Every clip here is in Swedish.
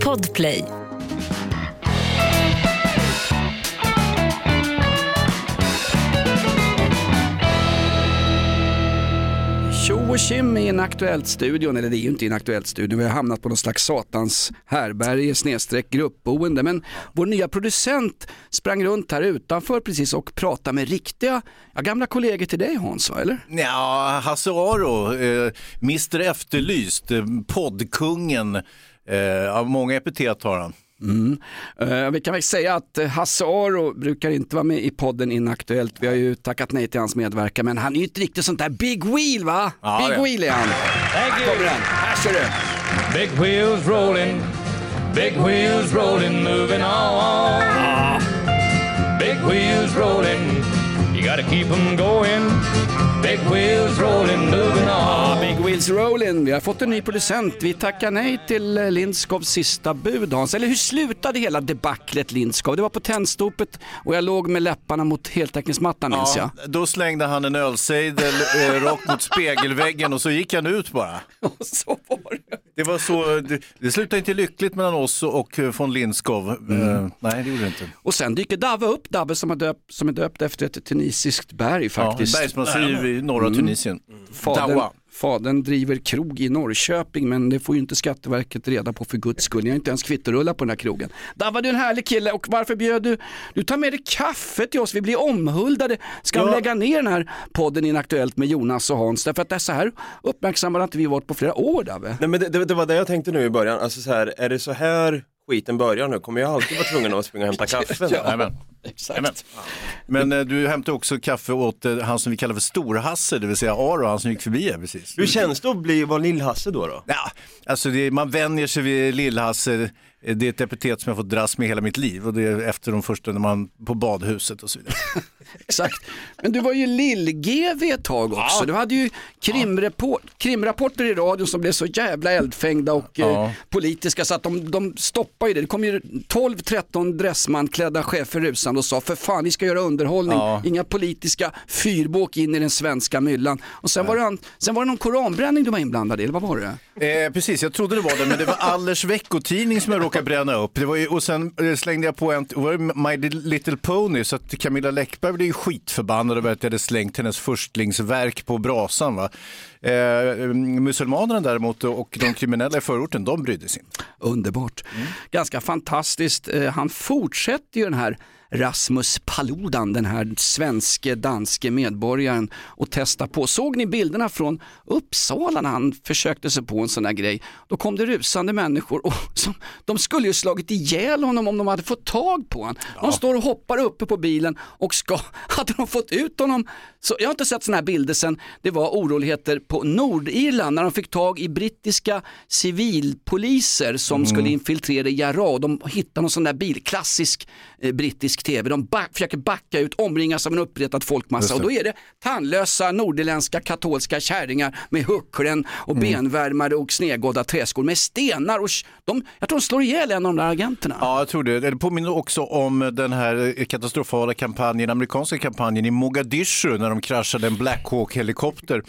Podplay. Och Kim i Inaktuellt-studion, eller det är ju inte i Inaktuellt-studion, vi har hamnat på någon slags satans härberge snedstreck gruppboende. Men vår nya producent sprang runt här utanför precis och pratade med riktiga, ja, gamla kollegor till dig Hans, va, eller? Ja, Hasse Aro, eh, Mr Efterlyst, eh, poddkungen, eh, många epitet har han. Mm. Uh, vi kan väl säga att uh, Hasse Aro brukar inte vara med i podden Inaktuellt. Vi har ju tackat nej till hans medverkan men han är ju inte riktigt sånt där big wheel va? Ja, big ja. wheel är han. Kommer den, här ser du. Big wheels rolling, big wheels rolling, moving on. Big wheels rolling, you gotta keep 'em going. Big wheels rolling, moving on. Big Wheels Rollin', vi har fått en ny producent. Vi tackar nej till eh, Lindskovs sista bud Hans. Eller hur slutade hela debaclet Lindskov? Det var på tändstopet och jag låg med läpparna mot heltäckningsmattan minns jag. Ja, då slängde han en ölsejdel eh, rakt mot spegelväggen och så gick han ut bara. Så var det. Det var så, det, det slutade inte lyckligt mellan oss och eh, von Lindskov. Eh, nej, det gjorde det inte. Och sen dyker Dave upp, Dave som är, döpt, som är döpt efter ett tunisiskt berg Ja, faktiskt. bergsmassiv i norra Tunisien. Fadern, Dawa. fadern driver krog i Norrköping men det får ju inte Skatteverket reda på för guds skull. Jag har inte ens kvittorullar på den här krogen. Dava du är en härlig kille och varför bjöd du? Du tar med dig kaffe till oss, vi blir omhuldade. Ska vi Ja. lägga ner den här podden Inaktuellt med Jonas och Hans? Därför att det är så här uppmärksammade inte vi varit på flera år Dave. Nej men det, det, det var det jag tänkte nu i början, alltså så här, är det så här skiten börjar nu? Kommer jag alltid vara tvungen att springa och hämta kaffe? Ja. Jajamän. Jajamän. Men eh, du hämtade också kaffe åt eh, han som vi kallar för Storhasse, det vill säga Aro, han som gick förbi här precis. Hur känns det att bli, vara Lill-Hasse då? då? Ja, alltså det, man vänjer sig vid Lill-Hasse. Det är ett epitet som jag fått dras med hela mitt liv och det är efter de första när man på badhuset och så vidare. Exakt. Men du var ju lill-GV ett tag också. Du hade ju krimreport, krimrapporter i radion som blev så jävla eldfängda och Ja. eh, politiska så att de, de stoppade ju det. Det kom ju 12-13 dressmanklädda chefer rusande och sa för fan vi ska göra underhållning, Ja. inga politiska fyrbåk in i den svenska myllan. Och sen var, det, an- sen var det någon koranbränning du var inblandad i, eller vad var det? Eh, precis, jag trodde det var det, men det var Allers veckotidning som jag råkade bränna upp. Det var ju, och sen eh, slängde jag på en, var det My Little Pony, så att Camilla Läckberg blev ju skitförbannad över att jag hade slängt hennes förstlingsverk på brasan. Va? Eh, muselmanerna däremot och de kriminella i förorten, de brydde sig inte. Underbart. Ganska fantastiskt. Eh, Han fortsätter ju den här Rasmus Paludan, den här svenske danske medborgaren och testa på. Såg ni bilderna från Uppsala när han försökte sig på en sån här grej? Då kom det rusande människor och som, de skulle ju slagit ihjäl honom om de hade fått tag på honom. De står och hoppar uppe på bilen och ska, hade de fått ut honom, så, jag har inte sett såna här bilder sen det var oroligheter på Nordirland när de fick tag i brittiska civilpoliser som skulle infiltrera Jarrah. De hittade någon sån där bil, klassisk eh, brittisk tv. De back, försöker backa ut, omringas av en uppretad folkmassa och då är det tandlösa nordirländska katolska kärringar med hucklen och benvärmare och snedgådda träskor med stenar och de, jag tror de slår ihjäl en av de där agenterna. Ja, jag tror det. Det påminner också om den här katastrofala kampanjen, amerikanska kampanjen i Mogadishu när de kraschade en Black Hawk-helikopter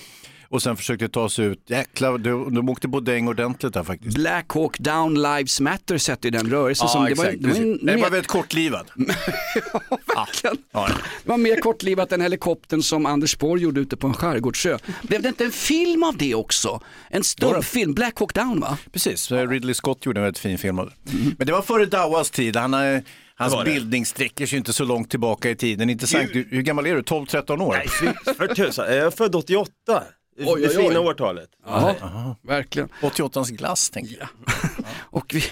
och sen försökte ta sig ut. Jäklar, de, de åkte bodäng ordentligt där faktiskt. Black Hawk Down Lives Matter sätter ju den rörelsen som, Ja, det var, exakt. det var, en. Den var mer- väldigt kortlivad. verkligen. Ja. Det var mer kortlivat än helikoptern som Anders Borg gjorde ute på en skärgårdsö. Blev det inte en film av det också? En stubbfilm, Black Hawk Down va? Precis, Ridley Scott gjorde en väldigt fin film av det. Mm. Men det var före Dawas tid. Han, eh, hans det. bildning sträcker sig inte så långt tillbaka i tiden. Intressant. Du, hur gammal är du? 12-13 år? Nej, för tusan. Jag är född 88. Oj, oj, det fina oj. årtalet. Ja, verkligen. 88ans glass, tänker jag. Och vi,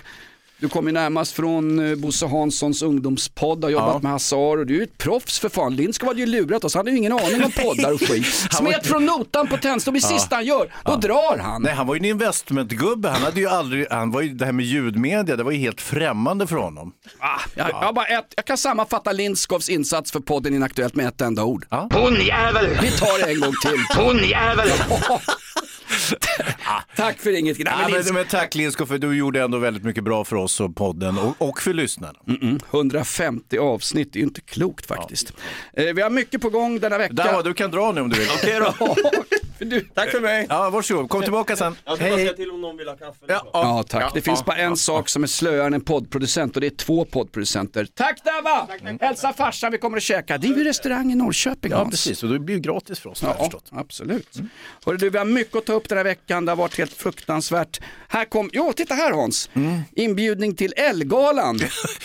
du kommer närmast från eh, Bosse Hanssons ungdomspodd, har jobbat Ja. med Hasse Aro och du är ju ett proffs för fan. Lindskog hade ju lurat oss, han hade ju ingen aning om poddar och skit. Smet från notan på Tensta, det sista han gör, då drar han. Nej, han var ju en investmentgubbe. Han hade ju aldrig, han var ju, det här med ljudmedia, det var ju helt främmande för honom. Ah, jag, jag, har bara ett, jag kan sammanfatta Lindskovs insats för podden Inaktuellt med ett enda ord. Honnjävel! Vi tar det en gång till. Honnjävel! Tack för inget. Nej, men men, Lindskov- men tack Lindskog, för du gjorde ändå väldigt mycket bra för oss och podden och, och för lyssnarna. Mm, 150 avsnitt, det är ju inte klokt faktiskt. Eh, vi har mycket på gång denna vecka. Dawa, du kan dra nu om du vill. Okej då. Tack för mig. Ja, varsågod, kom tillbaka sen. Jag ska bara säga till om någon vill ha kaffe. Ja, Ja tack, det finns bara en sak som är slöare än en poddproducent och det är två poddproducenter. Tack Dabba! Hälsa farsan, vi kommer att käka. Det är ju restaurang i Norrköping ja, Hans. precis. Och det blir ju gratis för oss, har Ja, förstått. absolut. Hörru du, vi har mycket att ta upp den här veckan. Det har varit helt fruktansvärt. Här kom, jo titta här Hans, inbjudning till Elgalan.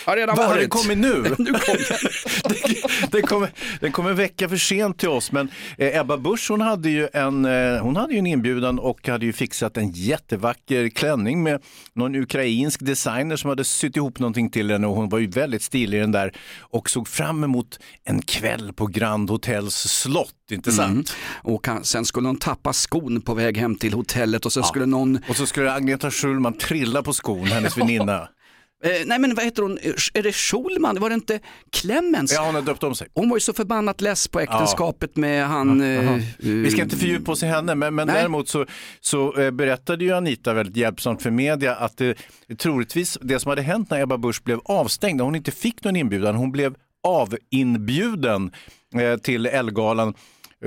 Har redan Vad har varit. den kommit nu? nu kom den. den, kom, den kom en vecka för sent till oss, men eh, Ebba Busch hon hade, ju en, eh, hon hade ju en inbjudan och hade ju fixat en jättevacker klänning med någon ukrainsk designer som hade sytt ihop någonting till henne och hon var ju väldigt stilig den där och såg fram emot en kväll på Grand Hotels slott, inte sant? Och kan, sen skulle hon tappa skon på väg hem till hotellet och sen skulle någon, Och så skulle Agneta Schulman trilla på skon, hennes väninna. Eh, nej men vad heter hon, är det Schulman, var det inte Clemens? Ja, hon har döpt om sig. Hon var ju så förbannat less på äktenskapet med han... eh, Vi ska inte fördjupa oss i henne, men, men Nej. däremot så, så eh, berättade ju Anita väldigt hjälpsamt för media att det, troligtvis det som hade hänt när Ebba Busch blev avstängd, hon inte fick någon inbjudan, hon blev avinbjuden eh, till Elgalan.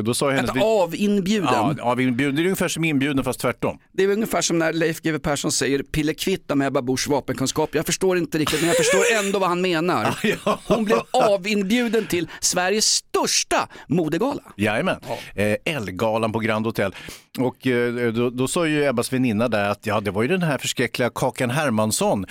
Då sa hennes... Vänta, avinbjuden. Ja, avinbjuden. Det är ungefär som inbjuden fast tvärtom. Det är ungefär som när Leif GW Persson säger pille kvitt om Ebba Buschs vapenkunskap. Jag förstår inte riktigt men jag förstår ändå vad han menar. Ja. Hon blev avinbjuden till Sveriges största modegala. Jajamän, eh, Elgalan på Grand Hotel. Och eh, då, då sa ju Ebbas väninna där att ja, det var ju den här förskräckliga Kakan Hermansson,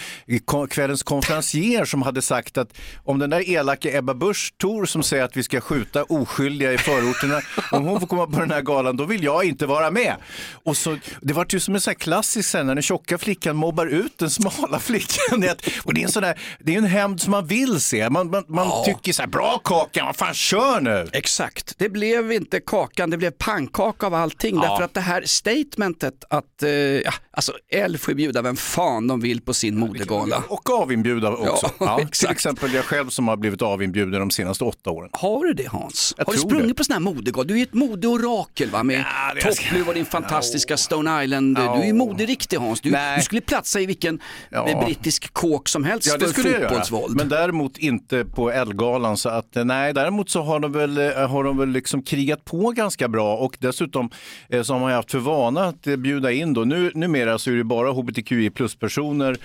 kvällens konferencier som hade sagt att om den där elaka Ebba Busch Thor som säger att vi ska skjuta oskyldiga i förorterna, om hon får komma på den här galan då vill jag inte vara med. Och så, det var ju som en sån här klassisk scen när den tjocka flickan mobbar ut den smala flickan. Och det är en sån där, det är en hämnd som man vill se. Man, man, man tycker så här, bra Kakan, vad fan kör nu! Exakt, det blev inte kakan, det blev pannkaka av allting. Därför att det här statementet att, eh, ja, alltså L får ju bjuda vem fan de vill på sin modegala. Och avinbjuda också. Ja, Ja, till exempel jag själv som har blivit avinbjuden de senaste åtta åren. Har du det Hans? Jag har du sprungit det. på sådana här modegal? Du är ju ett modeorakel va? Med Ja, toppluv och din fantastiska Stone Island. Ja. Du är ju moderiktig Hans. Du, du skulle platsa i vilken Ja. brittisk kåk som helst Ja, det för skulle jag göra. fotbollsvåld. Men däremot inte på Elgalan. Så att, eh, nej, däremot så har de väl, eh, har de väl liksom krigat på ganska bra och dessutom eh, så har man ju haft för vana att bjuda in då. Nu, numera så är det bara hbtqi plus-personer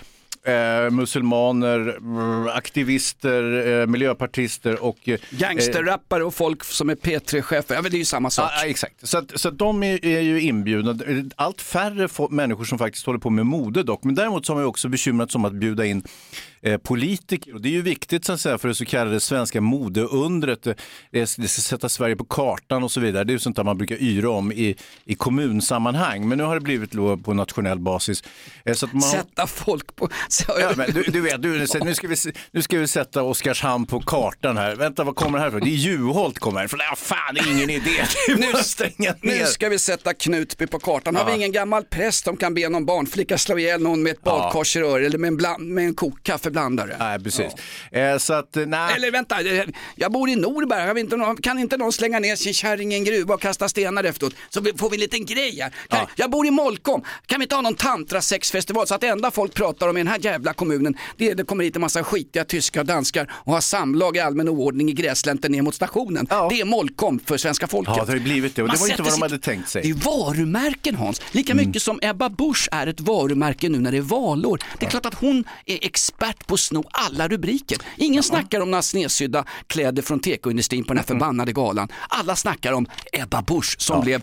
Eh, muselmaner, mm, aktivister, eh, miljöpartister och... Eh, Gangsterrappare och folk som är P3-chefer, ja, men det är ju samma sak. Ja, exakt. Så, att, så att de är, är ju inbjudna. Allt färre människor som faktiskt håller på med mode dock. Men däremot så har man ju också bekymrat sig om att bjuda in politiker. Och det är ju viktigt så att säga, för det så kallade svenska modeundret. Det, det ska sätta Sverige på kartan och så vidare. Det är ju sånt där man brukar yra om i, i kommunsammanhang. Men nu har det blivit på nationell basis. Eh, så att man, Sätta folk på... Ja, men du, du vet, du, nu, ska vi, nu ska vi sätta Oskarshamn på kartan här. Vänta, vad kommer det här ifrån? Det är Juholt kommer härifrån. Ja, fan, det är ingen idé. Att stänga Nu ner. ska vi sätta Knutby på kartan. Har Ja. vi ingen gammal präst som kan be någon barnflicka slå ihjäl någon med ett badkars i rör eller med en, bland, med en kok, kaffeblandare? Nej, precis. Eh, så att, eh, nej. Eller vänta, eh, jag bor i Norberg, inte någon, kan inte någon slänga ner sin kärring i en gruva och kasta stenar efteråt? Så får vi en liten grej här. Kan, Ja. Jag bor i Molkom, kan vi inte ha någon tantra-sexfestival så att det enda folk pratar om i den här jävla kommunen det är det kommer hit en massa skitiga tyskar och danskar och har samlag i allmän oordning i gräslänten ner mot stationen. Ja. Det är Molkom för svenska folket. Ja, det har blivit det och det Man var inte vad de hade tänkt sig. Det är varumärken Hans, lika Mm. mycket som Ebba Busch är ett varumärke nu när det är valår. Det är klart att hon är expert på att sno alla rubriker. Ingen snackar om några snedsydda kläder från tekoindustrin på den här förbannade galan. Alla snackar om Ebba Busch som blev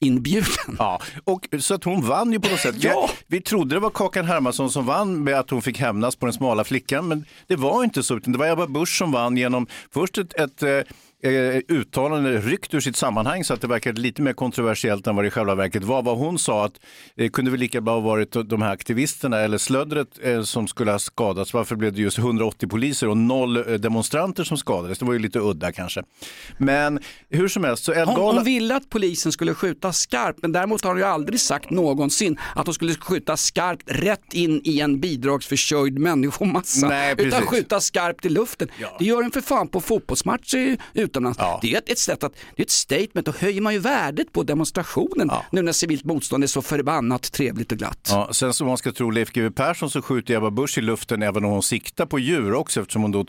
avinbjuden. Ja, och så att hon vann ju på något sätt. Ja. Vi, vi trodde det var Kakan Hermansson som vann med att hon fick hämnas på den smala flickan, men det var inte så. utan Det var Ebba Busch som vann genom först ett, ett eh, uttalande ryckt ur sitt sammanhang så att det verkade lite mer kontroversiellt än vad det i själva verket var. Vad hon sa att det kunde väl lika bra ha varit de här aktivisterna eller slöddret eh, som skulle ha skadats. Varför blev det just 180 poliser och noll eh, demonstranter som skadades? Det var ju lite udda kanske. Men hur som helst så Hon, Elgala... hon ville att polisen skulle skjuta skarpt men däremot har hon ju aldrig sagt någonsin att hon skulle skjuta skarpt rätt in i en bidragsförsörjd människomassa. Nej, utan skjuta skarpt i luften. Det gör en för fan på fotbollsmatcher utomlands. Ja. Det är ett, ett sätt att, det är ett statement, då höjer man ju värdet på demonstrationen Ja. nu när civilt motstånd är så förbannat trevligt och glatt. Ja, sen så om man ska tro Leif GW Persson så skjuter Ebba Busch i luften även om hon siktar på djur också eftersom hon då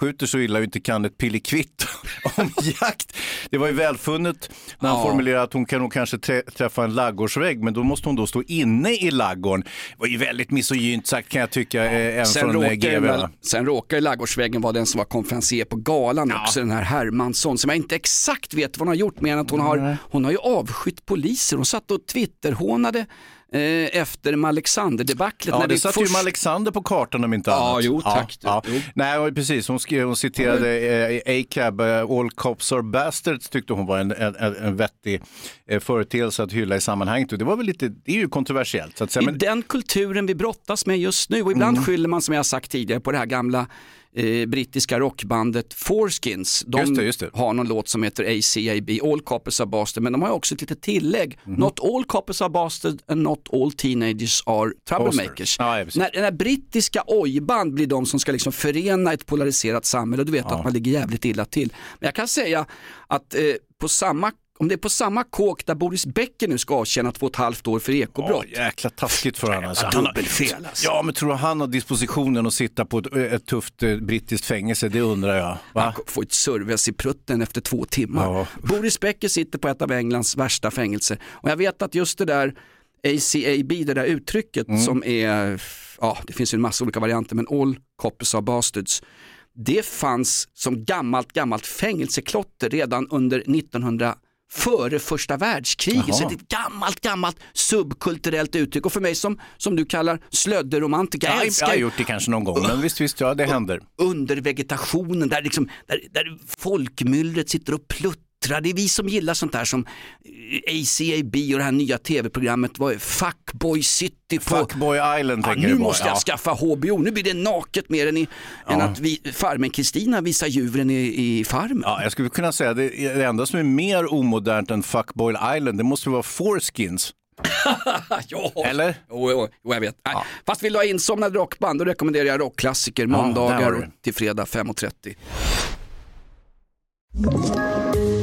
skjuter så illa och inte kan ett pillekvitt om jakt. Det var ju välfunnet när han Ja. formulerade att hon kan nog kanske trä- träffa en laggårdsvägg, men då måste hon då stå inne i laggården. Det var ju väldigt misogynt sagt kan jag tycka, eh, även Sen från eh, va? sen råkar ju Ladugårdsväggen vara den som var konferencier på galan också, den här Hermansson, som jag inte exakt vet vad hon har gjort mer än att hon har, hon har ju avskytt poliser. Hon satt och twitterhånade eh, efter Alexander-debaclet. Ja, när det vi satt först- ju med Alexander på kartan om inte Ja, annat. jo, tack. Ja, Jo. Nej, precis. Hon, skrev, hon citerade eh, A-cab, eh, All cops are bastards, tyckte hon var en, en, en vettig eh, företeelse att hylla i sammanhanget. Och det var väl lite, det är ju kontroversiellt. Så att säga. I Men, den kulturen vi brottas med just nu och ibland Mm. skyller man som jag sagt tidigare på det här gamla eh, brittiska rockbandet Foreskins. De Just det, just det. har någon låt som heter ACAB, All Coppers Are Bastard, men de har också ett litet tillägg. Mhm. Not all coppers are bastard and not all teenagers are troublemakers. Ja, ja, precis. när, när brittiska ojband blir de som ska liksom förena ett polariserat samhälle, du vet att man ligger jävligt illa till. Men jag kan säga att eh, på samma om det är på samma kåk där Boris Becker nu ska avtjäna två och ett halvt år för ekobrott. Ja, jäkla taskigt för honom. Alltså. Dubbelfel, alltså. Ja, men tror du han har dispositionen att sitta på ett, ett tufft eh, brittiskt fängelse? Det undrar jag. Va? Han får ett service i prutten efter två timmar. Ja. Boris Becker sitter på ett av Englands värsta fängelser. Och jag vet att just det där ACAB, det där uttrycket Mm. som är, ja det finns ju en massa olika varianter, men all coppers are bastards. Det fanns som gammalt, gammalt fängelseklotter redan under 1900 före första världskriget. Jaha. Så det är ett gammalt, gammalt subkulturellt uttryck. Och för mig som, som du kallar slödderromantiker, jag Ja, jag har gjort det kanske någon gång, men visst, visst, ja, det händer. under vegetationen där, liksom, där, där folkmyllret sitter och pluttrar. Det är vi som gillar sånt där som eh, ACAB och det här nya tv-programmet var Fuckboy City på Fuckboy Island Ja, tänker nu du måste jag Ja. skaffa HBO, nu blir det naket mer än, i, än att vi, farmen Kristina visar djuren i, i Farmen. Ja, jag skulle kunna säga det, det enda som är mer omodernt än Fuckboy Island, det måste vara Foreskins. ja. Eller? Jo, jo, jo, jag vet. Nej. Fast vill du ha insomnade rockband då rekommenderar jag rockklassiker måndagar det. till fredag 5.30.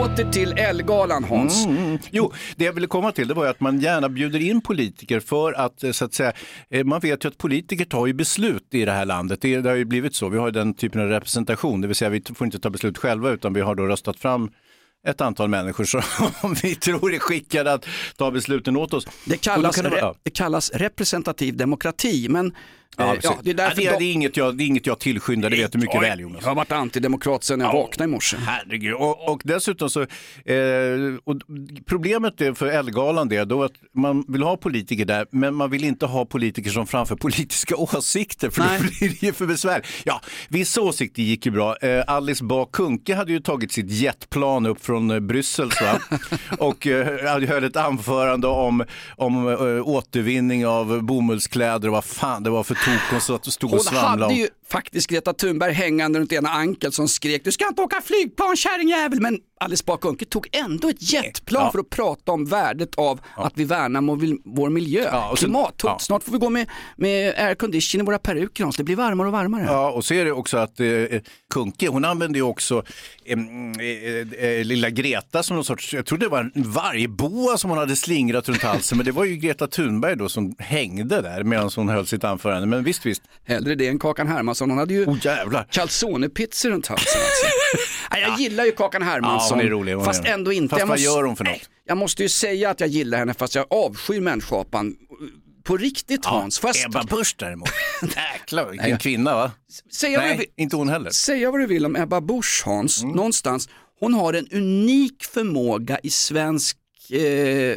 Åter till Elgalan Hans. Jo, det jag ville komma till det var ju att man gärna bjuder in politiker för att, eh, så att säga, eh, man vet ju att politiker tar ju beslut i det här landet. Det, det har ju blivit så. Vi har ju den typen av representation, det vill säga vi får inte ta beslut själva utan vi har då röstat fram ett antal människor som vi tror är skickade att ta besluten åt oss. Det kallas, vara- det kallas representativ demokrati, men Ja, eh, ja, det är därför ja, det, det, är inget jag, det är inget jag tillskyndar, det vet du mycket väl Jonas. Jag har varit antidemokrat sedan jag vaknade i morse. Herregud. Och, och dessutom så, eh, och problemet är för Elgalan det då att man vill ha politiker där, men man vill inte ha politiker som framför politiska åsikter, för Nej. då blir det ju för besvär. Ja, vissa åsikter gick ju bra. Eh, Alice Bah Kuhnke hade ju tagit sitt jetplan upp från eh, Bryssel och eh, hade- höll ett anförande om, om eh, återvinning av bomullskläder och vad fan det var för tok hon satt och stod och Hon svamlade hade om. ju faktiskt Greta Thunberg hängande runt ena ankel som skrek du ska inte åka flygplan kärringjävel men Alice Bah tog ändå ett jetplan Ja. för att prata om värdet av att vi värnar vår, miljö. Ja, och sen- Klimathot, ja. snart får vi gå med, med aircondition i våra peruker Hans. det blir varmare och varmare. Ja, och så är det också att eh, Kunke, hon använde ju också eh, eh, eh, lilla Greta som någon sorts, jag trodde det var en vargboa som hon hade slingrat runt halsen, men det var ju Greta Thunberg då som hängde där medan hon höll sitt anförande. Men visst, visst. Hellre det än Kakan Hermansson, hon hade ju Oh jävlar. calzonepizzor runt halsen. Alltså. Nej, jag gillar ju Kakan Hermansson, Ja, rolig, fast ändå inte. Fast jag vad måste, gör hon för något? Nej, Jag måste ju säga att jag gillar henne fast jag avskyr människoapan. På riktigt Hans, får jag Ebba Busch däremot. Jäklar, vilken Nej. kvinna va? säga, Nej, vill, inte hon heller. säga vad du vill om Ebba Busch Hans, Mm. någonstans, hon har en unik förmåga i svensk eh,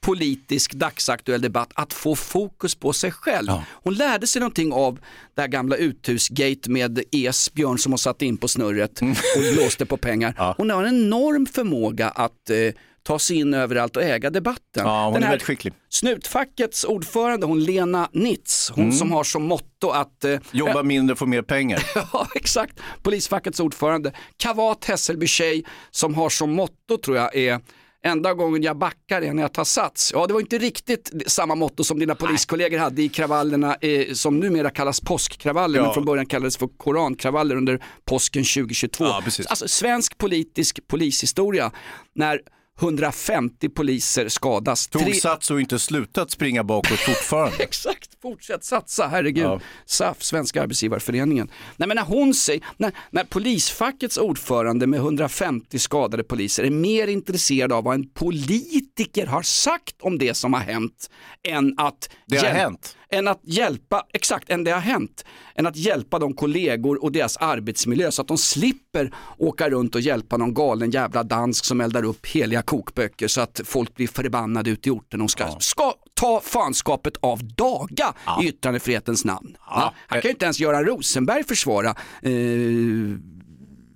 politisk dagsaktuell debatt att få fokus på sig själv. Ja. Hon lärde sig någonting av det här gamla uthusgate med Esbjörn som hon satt in på snurret och blåste på pengar. Mm. Ja. Hon har en enorm förmåga att eh, ta sig in överallt och äga debatten. Ja, hon Den är väldigt skicklig. Snutfackets ordförande, hon Lena Nitz, hon som har som motto att eh, Jobba mindre, få mer pengar. Ja, exakt. Polisfackets ordförande. Kavat Hässelby tjej som har som motto tror jag är Enda gången jag backar är när jag tar sats. Ja, det var inte riktigt samma motto som dina poliskollegor hade i kravallerna eh, som numera kallas påskkravaller, Ja. men från början kallades för korankravaller under påsken 2022. Ja. Alltså svensk politisk polishistoria när 150 poliser skadas. Tog Tre- sats och inte slutat springa bakåt fortfarande. Exakt, fortsätt satsa, herregud. Ja. SAF, Svenska Arbetsgivarföreningen. Nej men när hon säger, när, när polisfackets ordförande med 150 skadade poliser är mer intresserad av vad en politiker har sagt om det som har hänt än att Det har hänt. Än att hjälpa, exakt, än det har hänt, än att hjälpa de kollegor och deras arbetsmiljö så att de slipper åka runt och hjälpa någon galen jävla dansk som eldar upp heliga kokböcker så att folk blir förbannade ute i orten och ska, ska ta fanskapet av daga i yttrandefrihetens namn. Va? Han kan ju inte ens Göran Rosenberg försvara. Eh,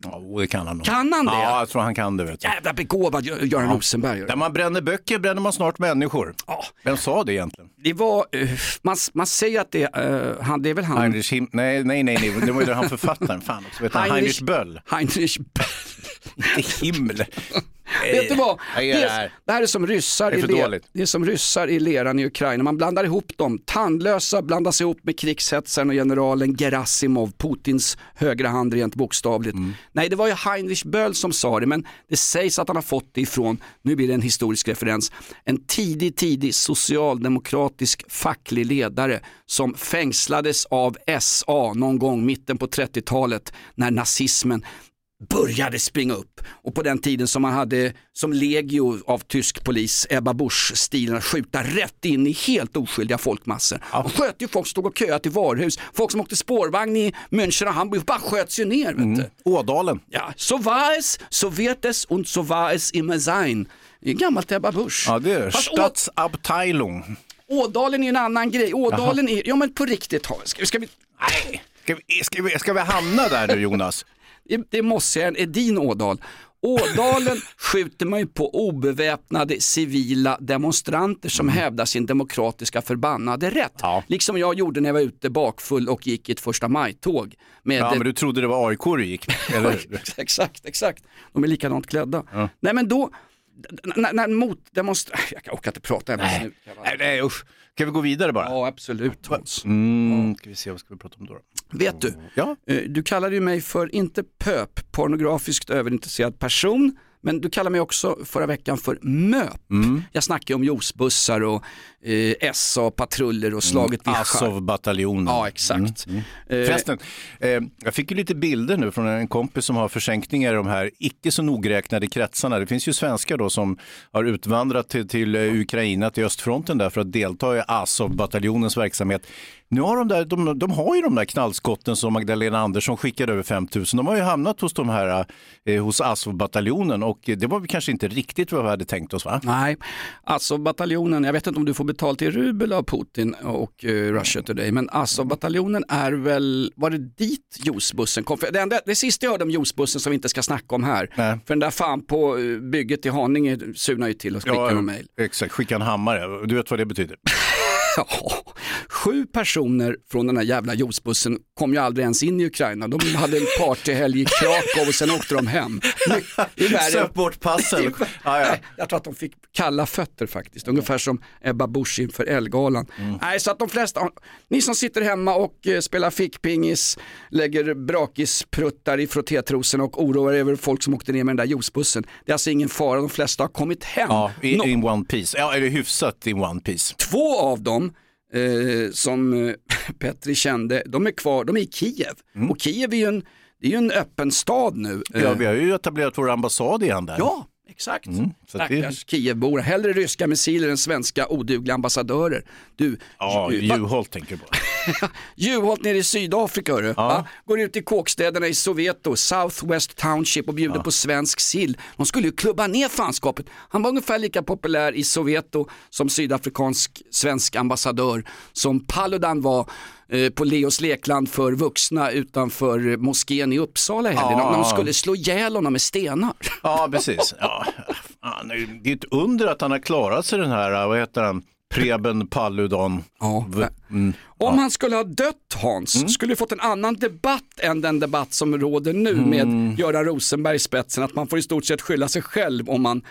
Ja, det kan han nog. Kan han det? Ja, jag tror han kan det. Vet du. jävla begåvad Gö- Göran Rosenberg. Där man bränner böcker bränner man snart människor. Ja. Vem sa det egentligen? Det var, eh, man, man säger att det, eh, han, det är väl han. Heinrich Him... Nej, nej, nej, nej. det var ju han författaren. Fan också. Vet han, Heinrich Böll. Heinrich Böll. Inte Himmel. Vet du vad? Det är, här. det här är som ryssar Det är i le- det är som ryssar i leran i Ukraina. Man blandar ihop dem. Tandlösa blandas ihop med krigshetsaren och generalen Gerasimov, Putins högra hand rent bokstavligt. Mm. Nej, det var ju Heinrich Böll som sa det, men det sägs att han har fått det ifrån, nu blir det en historisk referens, en tidig, tidig socialdemokratisk facklig ledare som fängslades av SA någon gång mitten på 30-talet när nazismen började springa upp. Och på den tiden som man hade som legio av tysk polis, Ebba Busch-stilen, att skjuta rätt in i helt oskyldiga folkmassor. Och sköt ju folk som stod och köade till varuhus. Folk som åkte spårvagn i München och Hamburg bara sköts ju ner. Vet du. Ådalen. Ja, så war es, så wird es und så war es immer sein. Det är gammalt Ebba Busch. Ja, det är. Fast Stadsabteilung. Ådalen är en annan grej. Ådalen är, ja men på riktigt, ska, ska vi, Nej. Ska vi, ska, vi, ska vi hamna där nu Jonas? Det, det måste jag, är din Ådal. Ådalen skjuter man ju på obeväpnade civila demonstranter som hävdar sin demokratiska förbannade rätt. Ja. Liksom jag gjorde när jag var ute bakfull och gick i ett första maj-tåg. Med Ja, men du trodde det var AIK du gick med, exakt, exakt. De är likadant klädda. Nej men då, när, när motdemonstranter, jag orkar inte prata än. Nej, nej usch. Ska vi gå vidare bara? Ja absolut Hans. Mm, ska vi se, vad ska vi prata om då? då? Vet du, Ja. eh, du kallade ju mig för, inte pöp, pornografiskt överintresserad person, men du kallar mig också förra veckan för MÖP. Mm. Jag snackar ju om juicebussar och eh, SA-patruller och slaget vid Char- Azov-bataljonen. Ja exakt. Eh, Förresten, eh, jag fick ju lite bilder nu från en kompis som har försänkningar i de här icke så nogräknade kretsarna. Det finns ju svenskar då som har utvandrat till, till eh, Ukraina, till östfronten där för att delta i Azov-bataljonens verksamhet. Nu har de, där, de, de har ju de där knallskotten som Magdalena Andersson skickade över 5000. De har ju hamnat hos de här, eh, hos Azov-bataljonen och det var kanske inte riktigt vad vi hade tänkt oss va? Nej, alltså bataljonen, jag vet inte om du får betalt i rubel av Putin och uh, Russia Today, men alltså bataljonen är väl, var det dit juicebussen kom? För det, enda, det sista jag hörde om juicebussen som vi inte ska snacka om här, Nej. för den där fan på eh, bygget i Haninge surnar ju till och skickar en mail. exakt. Skicka en hammare. Du vet vad det betyder? Ja, sju personer från den här jävla juicebussen kom ju aldrig ens in i Ukraina. De hade en partyhelg i Krakow och sen åkte de hem. Söp bort passen. Ja, ja. Jag tror att de fick kalla fötter faktiskt, ungefär som Ebba Busch inför Elgalan. Mm. Nej, så att de flesta, ni som sitter hemma och eh, spelar fickpingis, lägger brakispruttar i frottétrosorna och oroar er över folk som åkte ner med den där juicebussen. Det är alltså ingen fara, de flesta har kommit hem. Ja, in, in one piece. Ja, eller hyfsat in one piece. Två av dem eh, som eh, Petri kände, de är kvar, de är i Kiev. Och Kiev är ju en, det är ju en öppen stad nu. Eh, Mm. Ja, vi har ju etablerat vår ambassad igen där. Ja, exakt. så att det- Stackars Kievbor. Hellre ryska missiler än svenska odugliga ambassadörer. Du, Ja, Juholt tänker på. Juholt nere i Sydafrika hörru. Va? Går ut i kåkstäderna i Soweto, Southwest Township och bjuder på svensk sill. De skulle ju klubba ner fanskapet. Han var ungefär lika populär i Soweto som sydafrikansk svensk ambassadör som Paludan var på Leos lekland för vuxna utanför moskén i Uppsala i helgen. Ja. När de skulle slå ihjäl honom med stenar. Ja, precis. Ja. Det är ett under att han har klarat sig den här, vad heter han, Preben Paludan. Ja. Mm. Om han skulle ha dött Hans, skulle vi fått en annan debatt än den debatt som råder nu med Göran Rosenberg i spetsen. Att man får i stort sett skylla sig själv om man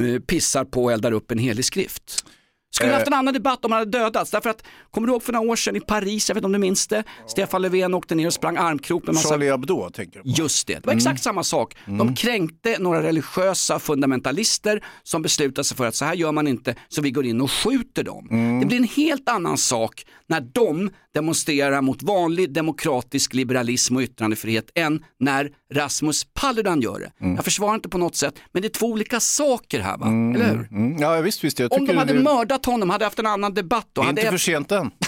eh, pissar på och eldar upp en helig skrift. Skulle vi haft en annan debatt om han hade dödats. Därför att, kommer du ihåg för några år sedan i Paris, jag vet inte om du minns det, Stefan Löfven åkte ner och sprang armkrok med massa Charlie Hebdo tänker du på. Just det, det var exakt samma sak. De kränkte några religiösa fundamentalister som beslutade sig för att så här gör man inte, så vi går in och skjuter dem. Det blir en helt annan sak när de demonstrerar mot vanlig demokratisk liberalism och yttrandefrihet än när Rasmus Paludan gör det. Jag försvarar inte på något sätt, men det är två olika saker här va, eller hur? Mm. Ja visst, visst. Om de hade det... mördat honom, hade haft en annan debatt då. Det är Hade inte för sent än.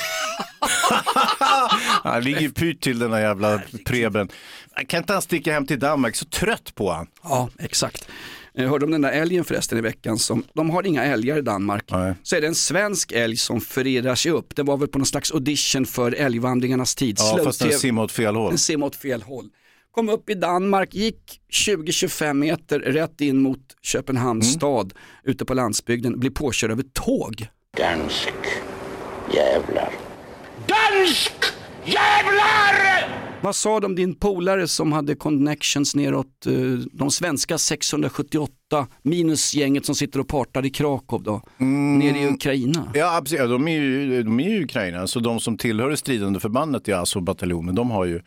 Han ligger ju pyrt till den där jävla Preben. Kan inte han sticka hem till Danmark? Så trött på han. Ja, exakt. Jag hörde om den där älgen förresten i veckan. Som, de har inga älgar i Danmark. Nej. Så är det en svensk älg som förirrar sig upp. Det var väl på någon slags audition för älgvandringarnas tid. Ja, fast den TV. simmar åt fel håll. Den simmar åt fel håll. Kom upp i Danmark, gick 20-25 meter rätt in mot Köpenhamns Mm. stad ute på landsbygden, blir påkörd av ett tåg. Dansk jävlar. Dansk jävlar! Vad sa de din polare som hade connections neråt eh, de svenska 678 minus gänget som sitter och partar i Krakow då, Mm. nere i Ukraina? Ja, absolut. Ja, de är ju, de är ju Ukraina, så de som tillhör det stridande förbandet i Azov-bataljonen, de, har ju,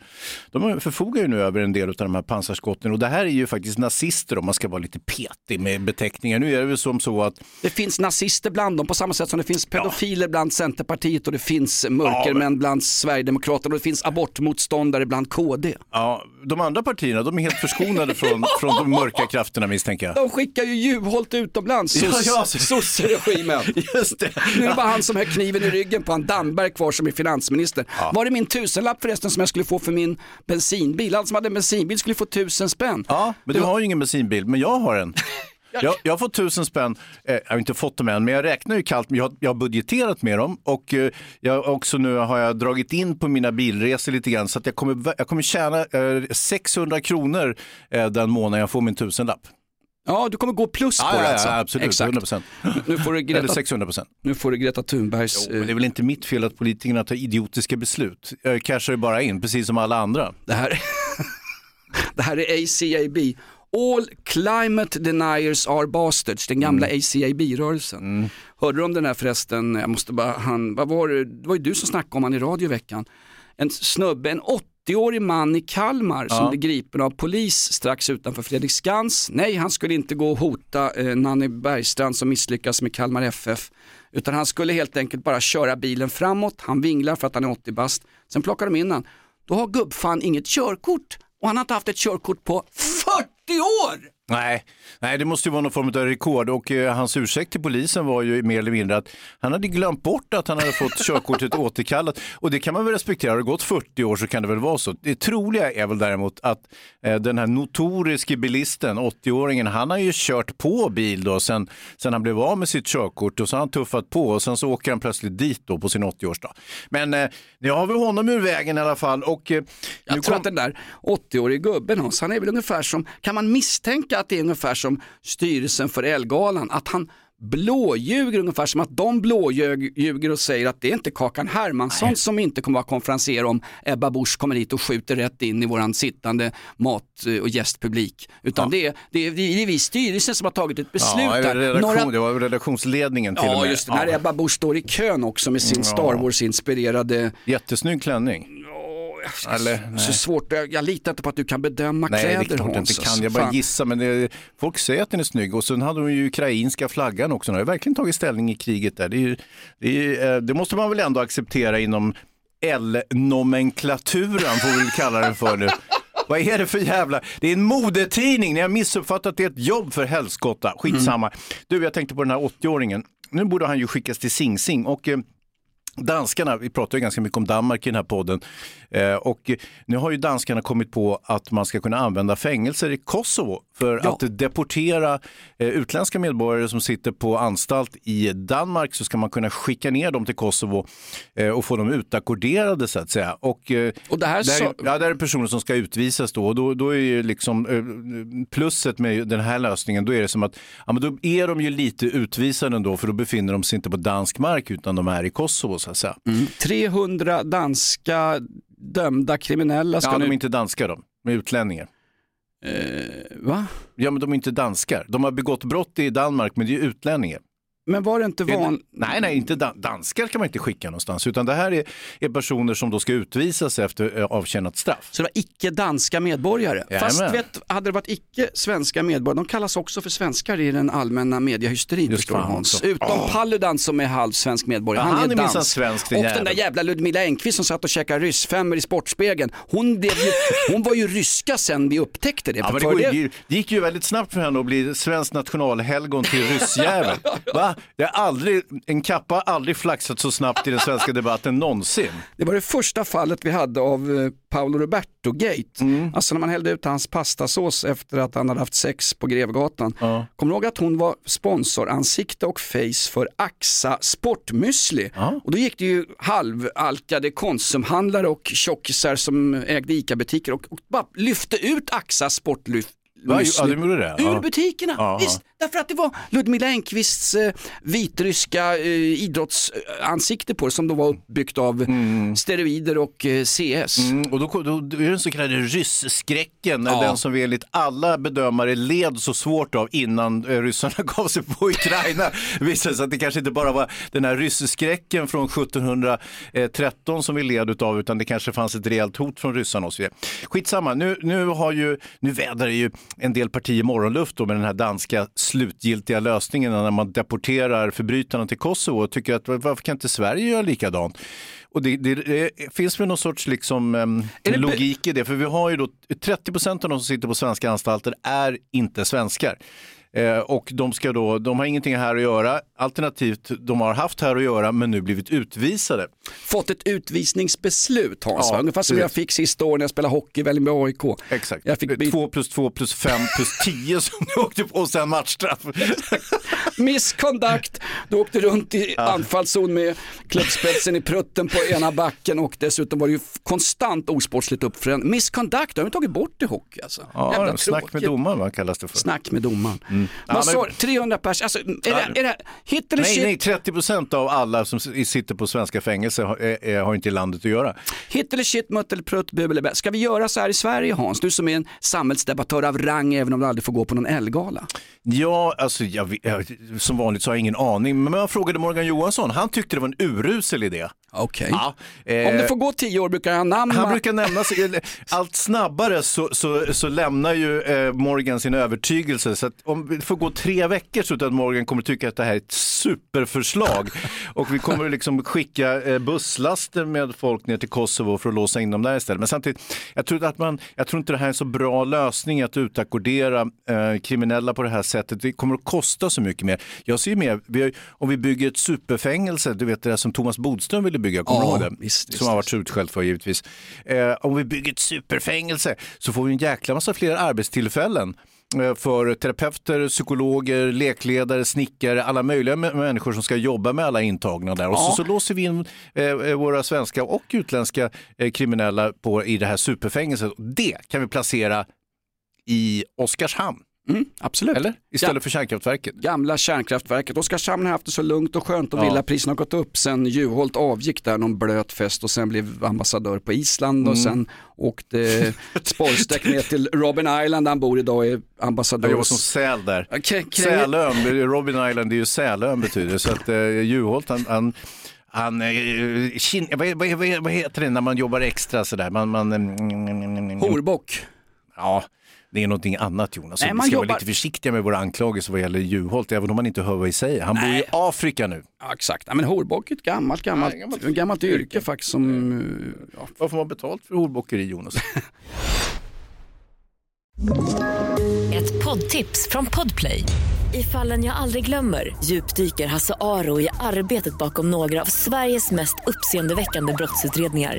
de förfogar ju nu över en del av de här pansarskotten. Och det här är ju faktiskt nazister om man ska vara lite petig med beteckningar. Nu är det väl som så att Det finns nazister bland dem på samma sätt som det finns pedofiler bland Centerpartiet och det finns mörkermän bland Sverigedemokraterna och det finns abortmotståndare bland KD. ja, de andra partierna de är helt förskonade från, från de mörka krafterna misstänker jag. De skickar ju Juholt utomlands, Ja, sos- ja. sosseregimen. Just det. Nu är det bara han som har kniven i ryggen på han Damberg kvar som är finansminister. Var det min tusenlapp förresten som jag skulle få för min bensinbil? Alla som hade en bensinbil skulle få tusen spänn. Ja, men du har ju ingen bensinbil, men jag har en. Jag, jag har fått tusen spänn, eh, jag har inte fått dem än, men jag räknar ju kallt, jag, jag har budgeterat med dem och eh, jag också nu har jag dragit in på mina bilresor lite grann så att jag kommer, jag kommer tjäna eh, 600 kronor eh, den månaden jag får min tusenlapp. Ja, du kommer gå plus på det alltså. absolut, Exakt. 100 procent. Nu får du Eller Greta, 600 procent. nu får du Greta Thunbergs... Men eh, det är väl inte mitt fel att politikerna tar idiotiska beslut. Jag cashar ju bara in, precis som alla andra. Det här, det här är ACAB. All climate deniers are bastards, den gamla ACAB-rörelsen. Hörde du om den här förresten, jag måste bara, han, vad var det, det var ju du som snackade om han i radio i veckan. En snubbe, en 80-årig man i Kalmar som blev gripen av polis strax utanför Fredriksskans. Nej, han skulle inte gå och hota eh, Nanny Bergstrand som misslyckas med Kalmar FF. Utan han skulle helt enkelt bara köra bilen framåt, han vinglar för att han är 80 bast. Sen plockar de in han. Då har gubbfan inget körkort och han har inte haft ett körkort på 40 år! Nej, nej, det måste ju vara någon form av rekord och eh, hans ursäkt till polisen var ju mer eller mindre att han hade glömt bort att han hade fått körkortet återkallat och det kan man väl respektera. Har det gått 40 år så kan det väl vara så. Det troliga är väl däremot att eh, den här notoriske bilisten, 80-åringen, han har ju kört på bil då sen, sen han blev av med sitt körkort och så har han tuffat på och sen så åker han plötsligt dit då på sin 80-årsdag. Men eh, nu har vi honom ur vägen i alla fall och eh, Jag tror kom- att den där 80-årige gubben Hans, han är väl ungefär som, kan man misstänka att det är ungefär som styrelsen för Elgalan, att han blåljuger ungefär som att de blåljuger och säger att det är inte Kakan Hermansson som inte kommer vara konferenser om Ebba Busch kommer hit och skjuter rätt in i våran sittande mat och gästpublik. Utan det, är, det, är, det är vi i styrelsen som har tagit ett beslut Ja, redaktion, Några- det var redaktionsledningen till och Ja med. just det, när Ebba Busch står i kön också med sin Star Wars-inspirerade Jättesnygg klänning. Eller, så svårt, jag, jag litar inte på att du kan bedöma Nej, kläder det Hans, inte kan. Jag bara Fan. gissar. Men det, folk säger att den är snygg. Och sen hade de ju ukrainska flaggan också. De har ju verkligen tagit ställning i kriget där. Det, ju- det, eh, det måste man väl ändå acceptera inom L-nomenklaturan, får vi väl kalla den för nu. Vad är det för jävla... Det är en modetidning. Ni har missuppfattat det är ett jobb för helskotta. Skitsamma. Du, jag tänkte på den här 80-åringen. Nu borde han ju skickas till Sing Sing. Och, eh, Danskarna, vi pratar ju ganska mycket om Danmark i den här podden eh, och nu har ju danskarna kommit på att man ska kunna använda fängelser i Kosovo för Ja. att deportera eh, utländska medborgare som sitter på anstalt i Danmark så ska man kunna skicka ner dem till Kosovo eh, och få dem utackorderade så att säga. Och, eh, Och det här där, sa- ja, där är personer som ska utvisas då och då, då är ju liksom plusset med den här lösningen, då är det som att ja, men då är de ju lite utvisade ändå för då befinner de sig inte på dansk mark utan de är i Kosovo så att säga. 300 danska dömda kriminella ska Ja, de är inte danskar de, de är utlänningar. Eh, va? Ja, men de är inte danskar. De har begått brott i Danmark, men det är ju utlänningar. Men var det inte Det van... Nej, nej, inte dan- danskar kan man inte skicka någonstans, utan det här är, är personer som då ska utvisas efter avtjänat straff. Så det var icke-danska medborgare. Jajamän. Fast vet, hade det varit icke-svenska medborgare, de kallas också för svenskar i den allmänna mediehysterin Just förstår Hans. Utom Paludan som är halvsvensk medborgare, Ja, han, han är är dansk. svensk, den och den jäveln. där jävla Ludmila Engquist som satt och käkade ryssfemmor i Sportspegeln, hon, ju, hon var ju ryska sen vi upptäckte det. Ja, det, går, ju- det gick ju väldigt snabbt för henne att bli svensk nationalhelgon till ryssjävel. Va? Det har aldrig, en kappa har aldrig flaxat så snabbt i den svenska debatten någonsin. Det var det första fallet vi hade av eh, Paolo Roberto-gate. Mm. Alltså när man hällde ut hans pastasås efter att han hade haft sex på Grevgatan. Ja. Kommer du ihåg att hon var sponsoransikte och face för Axa Sportmüsli? Ja. Och då gick det ju halvalkade Konsumhandlare och tjockisar som ägde ICA-butiker och, och bara lyfte ut Axa Sportmüsli. Va? Ja, de gjorde det? Ur Ja. butikerna, Ja. visst. Därför att det var Ludmila Engquists eh, vitryska eh, idrottsansikte på det som då var uppbyggt av steroider och eh, CS. Mm, och då, då, då är det den så kallade rysskräcken, Ja. den som vi enligt alla bedömare led så svårt av innan eh, ryssarna gav sig på Ukraina. Visade sig att det kanske inte bara var den här rysskräcken från 1713 som vi led av, utan det kanske fanns ett rejält hot från ryssarna och så vidare. Skitsamma, nu, nu, har ju, nu vädrar ju en del partier morgonluft då med den här danska slutgiltiga lösningen när man deporterar förbrytarna till Kosovo och tycker att varför kan inte Sverige göra likadant? Och det, det, det finns väl någon sorts liksom, be- logik i det, för vi har ju då 30 procent av de som sitter på svenska anstalter är inte svenskar. Eh, och de, ska då, de har ingenting här att göra, alternativt de har haft här att göra men nu blivit utvisade. Fått ett utvisningsbeslut Hans, Ja, ungefär som jag fick sista året när jag spelade hockey i Vällingby AIK. Exakt. Jag fick by- Två plus två plus fem plus tio som du åkte på och sen matchstraff. Misconduct, du åkte runt i anfallszon med klubbspetsen i prutten på ena backen och dessutom var det ju konstant osportsligt uppförande. Misconduct, det har de tagit bort i hockey alltså. Ja, snack med domaren vad kallas det för? Snack med domaren. Ja, Vad men- sa du? 300 pers, alltså, är, det, är det hit eller Nej, shit? nej, 30 procent av alla som sitter på svenska fängelser har, är, har inte i landet att göra. Hit eller shit, mutt eller prutt, bu eller bä. Ska vi göra så här i Sverige Hans? Du som är en samhällsdebattör av rang även om du aldrig får gå på någon Elgala. Ja, alltså jag, jag, som vanligt så har jag ingen aning. Men jag frågade Morgan Johansson, han tyckte det var en urusel idé. Okej. Ja, eh, Om det får gå tio år brukar han namna. Han brukar nämna sig, allt snabbare så, så, så lämnar ju eh, Morgan sin övertygelse. Så om det får gå tre veckor så tror jag att Morgan kommer tycka att det här är ett superförslag. Och vi kommer liksom skicka eh, busslaster med folk ner till Kosovo för att låsa in dem där istället. Men samtidigt, jag tror, att man, jag tror inte det här är en så bra lösning att utackordera eh, kriminella på det här sättet. Det kommer att kosta så mycket mer. Jag ser mer, vi har, om vi bygger ett superfängelse, du vet det där som Thomas Bodström ville bygga, kommer Ja, du ihåg det? visst, visst, som har varit så utskälld för givetvis. Eh, om vi bygger ett superfängelse så får vi en jäkla massa fler arbetstillfällen eh, för terapeuter, psykologer, lekledare, snickare, alla möjliga mä- människor som ska jobba med alla intagna där. Och så, Ja. så låser vi in eh, eh, våra svenska och utländska eh, kriminella på, i det här superfängelset. Det kan vi placera i Oskarshamn, Mm, absolut. eller? Istället Ja. för kärnkraftverket. Gamla kärnkraftverket. Oskarshamn har haft det så lugnt och skönt och Ja. villapriserna har gått upp sen Juholt avgick där någon blöt fest och sen blev ambassadör på Island Mm. och sen åkte spårsträck ner till Robin Island där han bor idag är ambassadör. Jag jobbar som säl där. Sälön, Robin Island det är ju Sälön betyder. Så att eh, Juholt han, han han, eh, kin, vad, vad, vad, heter det när man jobbar extra sådär? Man, man, mm, Horbock. Ja, det är någonting annat Jonas. Nej, vi man ska jobbar- vara lite försiktiga med våra anklagelser vad gäller Juholt, även om man inte hör vad vi säger. Han bor i Nej. Afrika nu. Ja, exakt, ja, men horbock är ett gammalt, gammalt, Ja, gammalt- gammalt, gammalt yrke faktiskt som, eh, ja, Vad får man betalt för horbockeri Jonas? Ett poddtips från Podplay. I fallen jag aldrig glömmer djupdyker Hasse Aro i arbetet bakom några av Sveriges mest uppseendeväckande brottsutredningar.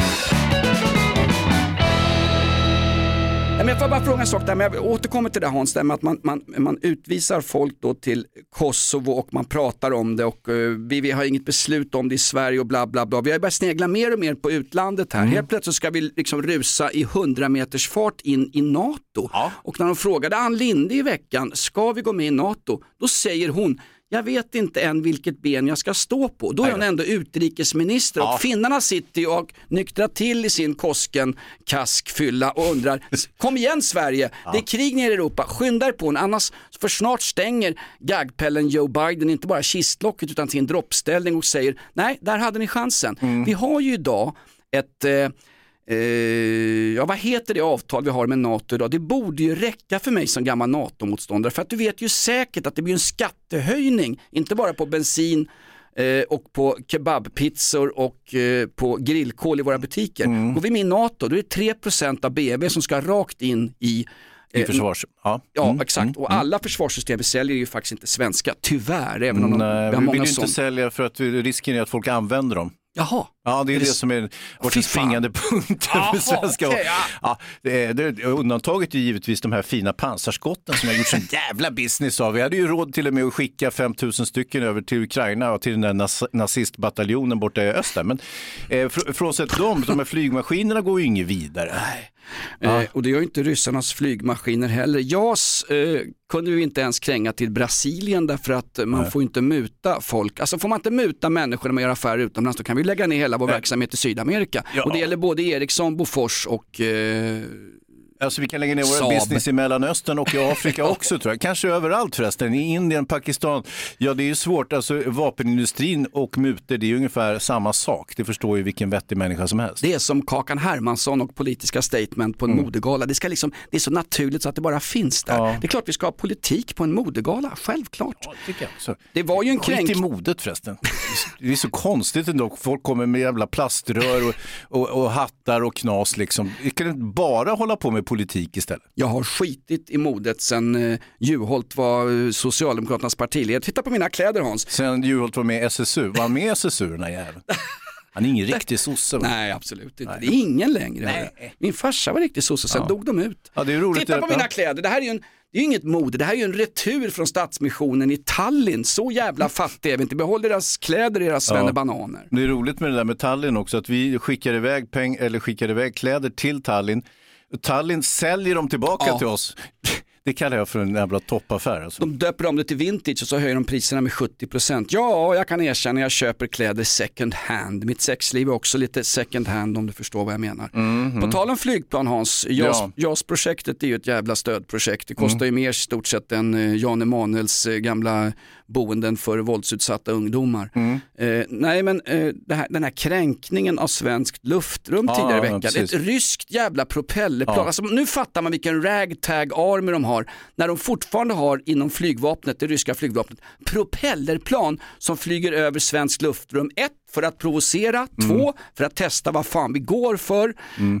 Men jag får bara fråga en sak där, men jag återkommer till det Hans, där med att man, man, man utvisar folk då till Kosovo och man pratar om det och eh, vi, vi har inget beslut om det i Sverige och bla bla bla. Vi har börjat snegla mer och mer på utlandet här. Helt plötsligt ska vi liksom rusa i 100 meters fart in i NATO. Och när de frågade Ann Linde i veckan, ska vi gå med i NATO? Då säger hon, jag vet inte än vilket ben jag ska stå på. Då är hon ändå utrikesminister och finnarna sitter ju och nyktrar till i sin Kosken kaskfylla och undrar, kom igen Sverige, det är krig nere i Europa, skynda er på en, annars för snart stänger gaggpellen Joe Biden inte bara kistlocket utan sin droppställning och säger, nej, där hade ni chansen. Vi har ju idag ett Eh, ja, vad heter det avtal vi har med NATO idag? Det borde ju räcka för mig som gammal NATO-motståndare för att du vet ju säkert att det blir en skattehöjning, inte bara på bensin eh, och på kebabpizzor och eh, på grillkol i våra butiker. Går vi med i NATO då är det 3% av BNP som ska rakt in i I eh, försvars... Ja, Ja Mm, exakt mm, och alla försvarssystem vi säljer är ju faktiskt inte svenska, tyvärr. Även om de, Nej, vi har vi många vill inte sådana. sälja för att risken är att folk använder dem. Jaha, Ja, det är Är det, det- som är vårt springande punkt för svenska. okej, ja. ja, det undantaget är givetvis de här fina pansarskotten som jag gjort sån jävla business av. Vi hade ju råd till och med att skicka 5000 stycken över till Ukraina och till den där nas nazistbataljonen borta i öster. Men eh, fr frånsett dem, de här flygmaskinerna går ju inget vidare. Eh, och det gör inte ryssarnas flygmaskiner heller. JAS eh, kunde vi inte ens kränga till Brasilien därför att man får ju inte muta folk. Alltså får man inte muta människor när man gör affärer utomlands då kan vi lägga ner hela vår verksamhet i Sydamerika. Ja. Och det gäller både Ericsson, Bofors och eh, Alltså vi kan lägga ner vår business i Mellanöstern och i Afrika också tror jag. Kanske överallt förresten. I Indien, Pakistan. Ja det är ju svårt. Alltså vapenindustrin och mutor det är ju ungefär samma sak. Det förstår ju vilken vettig människa som helst. det är som Kakan Hermansson och politiska statement på en modegala. Det, ska liksom, det är så naturligt så att det bara finns där. Mm. Ja. Det är klart vi ska ha politik på en modegala, självklart. tycker jag också. Det var ju en Skit kränk... i modet förresten. Det är så konstigt ändå. Folk kommer med jävla plaströr och, och, och hattar och knas liksom. Vi kan inte bara hålla på med politik istället. Jag har skitit i modet sen eh, Juholt var eh, Socialdemokraternas partiledare. Titta på mina kläder Hans. Sen Juholt var med i SSU. Var han med i SSU den här jäveln? Han är ingen riktig sosse. va? Nej absolut inte, det är ingen längre. hörru. Min farsa var riktig sosse, sen dog de ut. Ja, Titta på mina ja. kläder, det här är ju en det är inget mode, det här är ju en retur från Stadsmissionen i Tallinn. Så jävla fattiga är vi inte. Behåll deras kläder, era svennebananer. Det är roligt med det där med Tallinn också, att vi skickar iväg, peng, eller skickar iväg kläder till Tallinn. Tallinn säljer dem tillbaka Ja. till oss. Det kallar jag för en jävla toppaffär. Alltså. De döper om det till vintage och så höjer de priserna med 70%. Ja, jag kan erkänna jag köper kläder second hand. Mitt sexliv är också lite second hand om du förstår vad jag menar. På tal om flygplan Hans, JAS, Ja. JAS-projektet är ju ett jävla stödprojekt. Det kostar ju mer i stort sett än eh, Jan Emanuels eh, gamla boenden för våldsutsatta ungdomar. Eh, nej men eh, här, den här kränkningen av svenskt luftrum Ja, tidigare i ja, veckan. precis. ett ryskt jävla propellerplan. Ja. Alltså, nu fattar man vilken ragtag army de har när de fortfarande har inom flygvapnet, det ryska flygvapnet, propellerplan som flyger över svenskt luftrum. Ett, för att provocera, Mm. två, för att testa vad fan vi går för.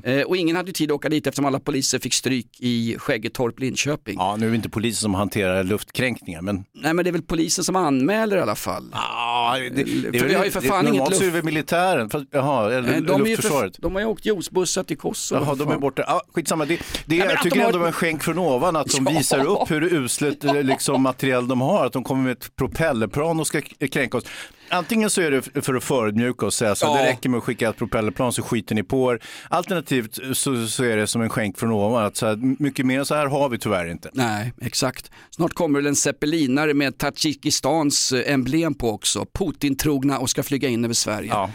Eh, och ingen hade tid att åka dit eftersom alla poliser fick stryk i Skäggetorp, Linköping. Ja, nu är det inte polisen som hanterar luftkränkningar, men Nej men det är väl polisen som anmäler i alla fall. Ja, det, det, det, För vi har ju för fan inget Normalt så är det luft- väl militären, fast, jaha, eller De, ju för, luftförsvaret. de har ju åkt juicebussar till Kosovo. Jaha, de är borta. Ja, skitsamma. Det, det, men jag tycker de har- ändå var en skänk från ovan att de Ja. visar upp hur uslet eh, liksom, materiell de har. Att de kommer med ett propellerplan och ska kränka oss. Antingen så är det för att förödmjuka och säga så Ja. det räcker med att skicka ett propellerplan så skiter ni på er. Alternativt så, så är det som en skänk från ovan. Att så här, mycket mer än så här har vi tyvärr inte. Nej, exakt. Snart kommer väl en zeppelinare med Tadzjikistans eh, emblem på också. Putin-trogna och ska flyga in över Sverige. Ja.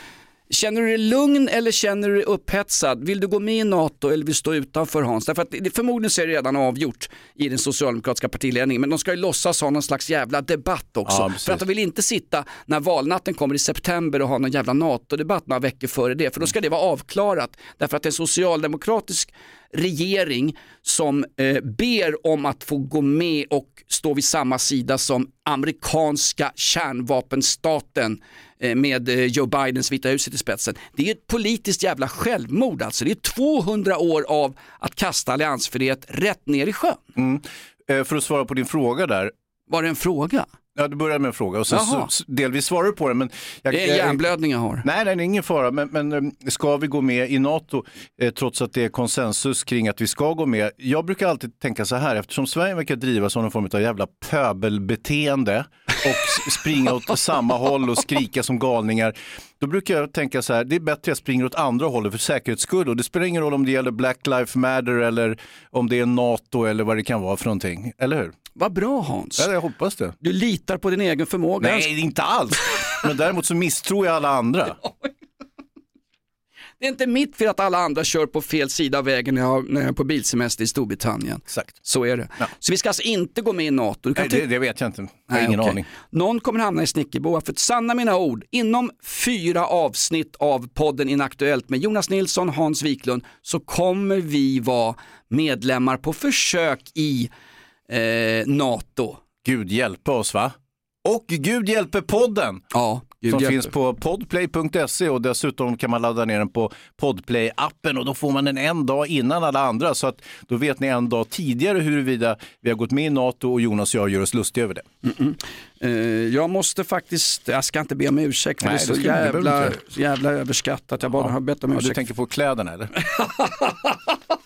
Känner du dig lugn eller känner du dig upphetsad? Vill du gå med i NATO eller vill du stå utanför Hans? Därför att det, förmodligen så är det redan avgjort i den socialdemokratiska partiledningen. Men de ska ju låtsas ha någon slags jävla debatt också. Ja, för att de vill inte sitta när valnatten kommer i september och ha någon jävla NATO-debatt några veckor före det. För då ska det vara avklarat. Därför att en socialdemokratisk regering som eh, ber om att få gå med och stå vid samma sida som amerikanska kärnvapenstaten eh, med eh, Joe Bidens Vita huset i spetsen. Det är ett politiskt jävla självmord alltså. Det är 200 år av att kasta alliansfrihet rätt ner i sjön. Mm. Eh, För att svara på din fråga där. Var det en fråga? Ja, du började med en fråga och så, Jaha. så, delvis svarar du på den. Men jag, Det är en hjärnblödning jag har. Nej, nej, det är ingen fara. Men, men eh, ska vi gå med i NATO eh, trots att det är konsensus kring att vi ska gå med? Jag brukar alltid tänka så här, eftersom Sverige verkar drivas som någon form av jävla pöbelbeteende och springa åt samma håll och skrika som galningar. Då brukar jag tänka så här, det är bättre att jag springer åt andra hållet för säkerhets skull. Och det spelar ingen roll om det gäller Black Lives Matter eller om det är NATO eller vad det kan vara för någonting. Eller hur? Vad bra Hans. Ja, jag hoppas det. Du litar på din egen förmåga. Nej, inte alls. Men däremot så misstror jag alla andra. Det är inte mitt fel att alla andra kör på fel sida av vägen när jag, när jag är på bilsemester i Storbritannien. Exakt. Så är det. Så vi ska alltså inte gå med i NATO. Nej, det, det vet jag inte. Jag har Nej, ingen okej. aning. Någon kommer hamna i snickerboa för att sanna mina ord, inom fyra avsnitt av podden Inaktuellt med Jonas Nilsson, Hans Wiklund så kommer vi vara medlemmar på försök i eh, NATO. Gud hjälpe oss va? Och Gud hjälper podden! Ja, Gud som hjälper. finns på podplay.se och dessutom kan man ladda ner den på Podplay-appen och då får man den en dag innan alla andra så att då vet ni en dag tidigare huruvida vi har gått med i NATO och Jonas och jag gör oss lustiga över det. Eh, jag måste faktiskt, jag ska inte be om ursäkt för Nej, det är så jävla, jävla överskattat. Jag bara har bett om Ja, ursäkt. du tänker på kläderna eller?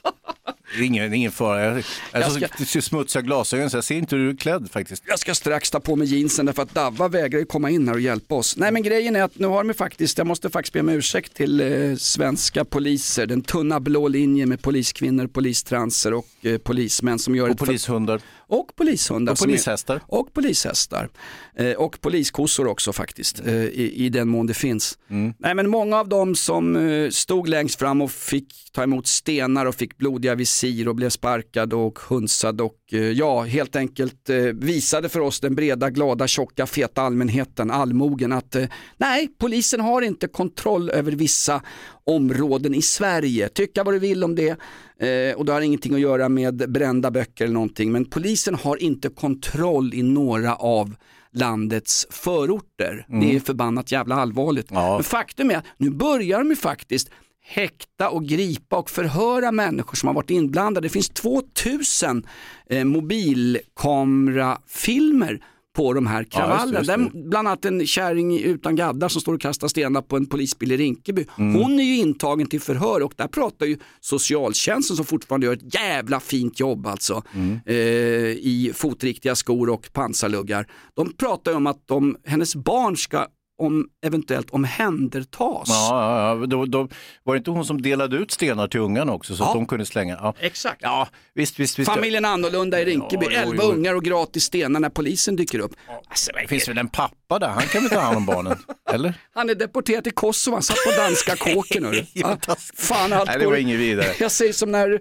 Det är ingen, ingen fara. Jag, jag, Jag ska... smutsiga glasögon så jag ser inte hur du är klädd faktiskt. Jag ska strax ta på mig jeansen därför att Davva vägrar komma in här och hjälpa oss. Nej men grejen är att nu har de faktiskt, jag måste faktiskt be om ursäkt till eh, svenska poliser, den tunna blå linjen med poliskvinnor, polistranser och eh, polismän som gör Och ett polishundar. Och polishundar. Och som är- polishästar. Och polishästar. Eh, och poliskossor också faktiskt, eh, i, i den mån det finns. Mm. Nej men många av dem som eh, stod längst fram och fick ta emot stenar och fick blodiga visir och blev sparkad och hunsad och eh, ja, helt enkelt eh, visade för oss den breda, glada, tjocka, feta allmänheten, allmogen att eh, nej, polisen har inte kontroll över vissa områden i Sverige. Tycka vad du vill om det eh, och det har ingenting att göra med brända böcker eller någonting men polisen har inte kontroll i några av landets förorter. Det är förbannat jävla allvarligt. Men faktum är att nu börjar de ju faktiskt häkta och gripa och förhöra människor som har varit inblandade. Det finns 2000 eh, mobilkamerafilmer på de här kravallerna. just det, just Där Bland annat en kärring utan gaddar som står och kastar stenar på en polisbil i Rinkeby. Mm. Hon är ju intagen till förhör och där pratar ju socialtjänsten som fortfarande gör ett jävla fint jobb alltså Mm. eh, i fotriktiga skor och pansarluggar. De pratar ju om att de, hennes barn ska om, eventuellt omhändertas. Ja, ja, ja. Då, då, var det inte hon som delade ut stenar till ungarna också så Ja. att de kunde slänga? Ja. Exakt. Ja, visst, visst, visst. Familjen annorlunda i Rinkeby, Ja, jo, 11 jo. ungar och gratis stenar när polisen dyker upp. Alltså, Det finns väl en pappa där, han kan väl ta hand om barnen? Eller? Han är deporterad till Kosovo, han satt på danska kåken. Ja, Fan, allt Nej, det var inget vidare. Jag säger som när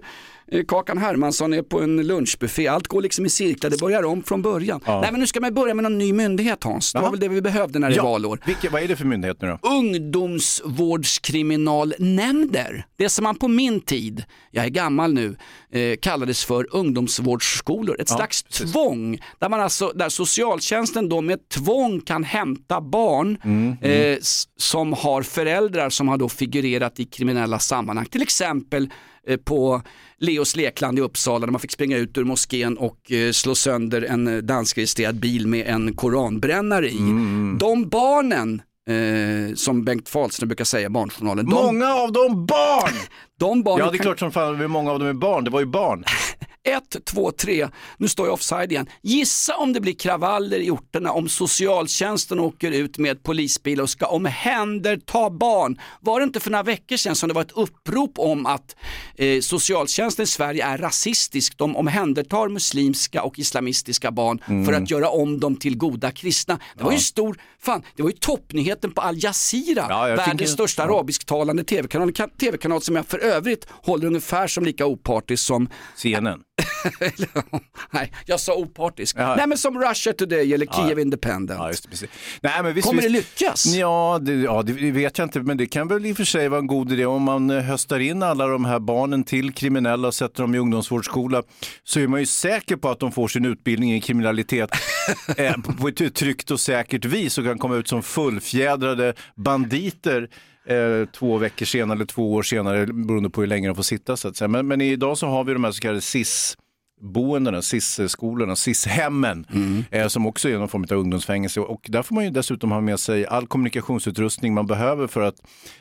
Kakan Hermansson är på en lunchbuffé, allt går liksom i cirklar, det börjar om från början. Ja. Nej men nu ska man börja med någon ny myndighet Hans, det var väl det vi behövde när det är Ja. valår. Vilka, vad är det för myndighet nu då? Ungdomsvårdskriminalnämnder, det som man på min tid, jag är gammal nu, eh, kallades för ungdomsvårdsskolor. Ett Ja, slags tvång, där, man alltså, där socialtjänsten då med tvång kan hämta barn Mm, eh, s- som har föräldrar som har då figurerat i kriminella sammanhang. Till exempel eh, på Leos lekland i Uppsala där man fick springa ut ur moskén och eh, slå sönder en eh, danskregistrerad bil med en koranbrännare i. Mm, De barnen Eh, som Bengt Fahlström brukar säga i Barnjournalen. De, Många av dem barn! de barnen Ja, det är kan- klart som fan hur många av dem är barn. Det var ju barn. Ett, två, tre. Nu står jag offside igen. Gissa om det blir kravaller i orterna om socialtjänsten åker ut med polisbil och ska omhänderta barn. Var det inte för några veckor sedan som det var ett upprop om att eh, socialtjänsten i Sverige är rasistisk. De omhändertar muslimska och islamistiska barn Mm. för att göra om dem till goda kristna. Det var ju stor, fan, det var ju toppnyheten på Al Jazeera, Ja, världens största arabisktalande tv-kanal. Kan- TV-kanal som jag för övrigt håller ungefär som lika opartisk som CNN. Nej, jag sa opartisk. Ja. Nej men som Russia Today eller Kiev Independent. Ja, just precis. Nej, men visst, Kommer visst. det lyckas? Ja det, ja, det vet jag inte, men det kan väl i och för sig vara en god idé om man eh, höstar in alla de här barnen till kriminella och sätter dem i ungdomsvårdsskola så är man ju säker på att de får sin utbildning i kriminalitet eh, på- på ett tryggt och säkert vis och kan komma ut som fullfjädrade banditer eh, två veckor senare eller två år senare beroende på hur länge de får sitta. Så att säga. Men, men idag så har vi de här så kallade SIS boendena, SIS-skolorna, SIS-hemmen, eh, som också är någon form av ungdomsfängelse. Och där får man ju dessutom ha med sig all kommunikationsutrustning man behöver för att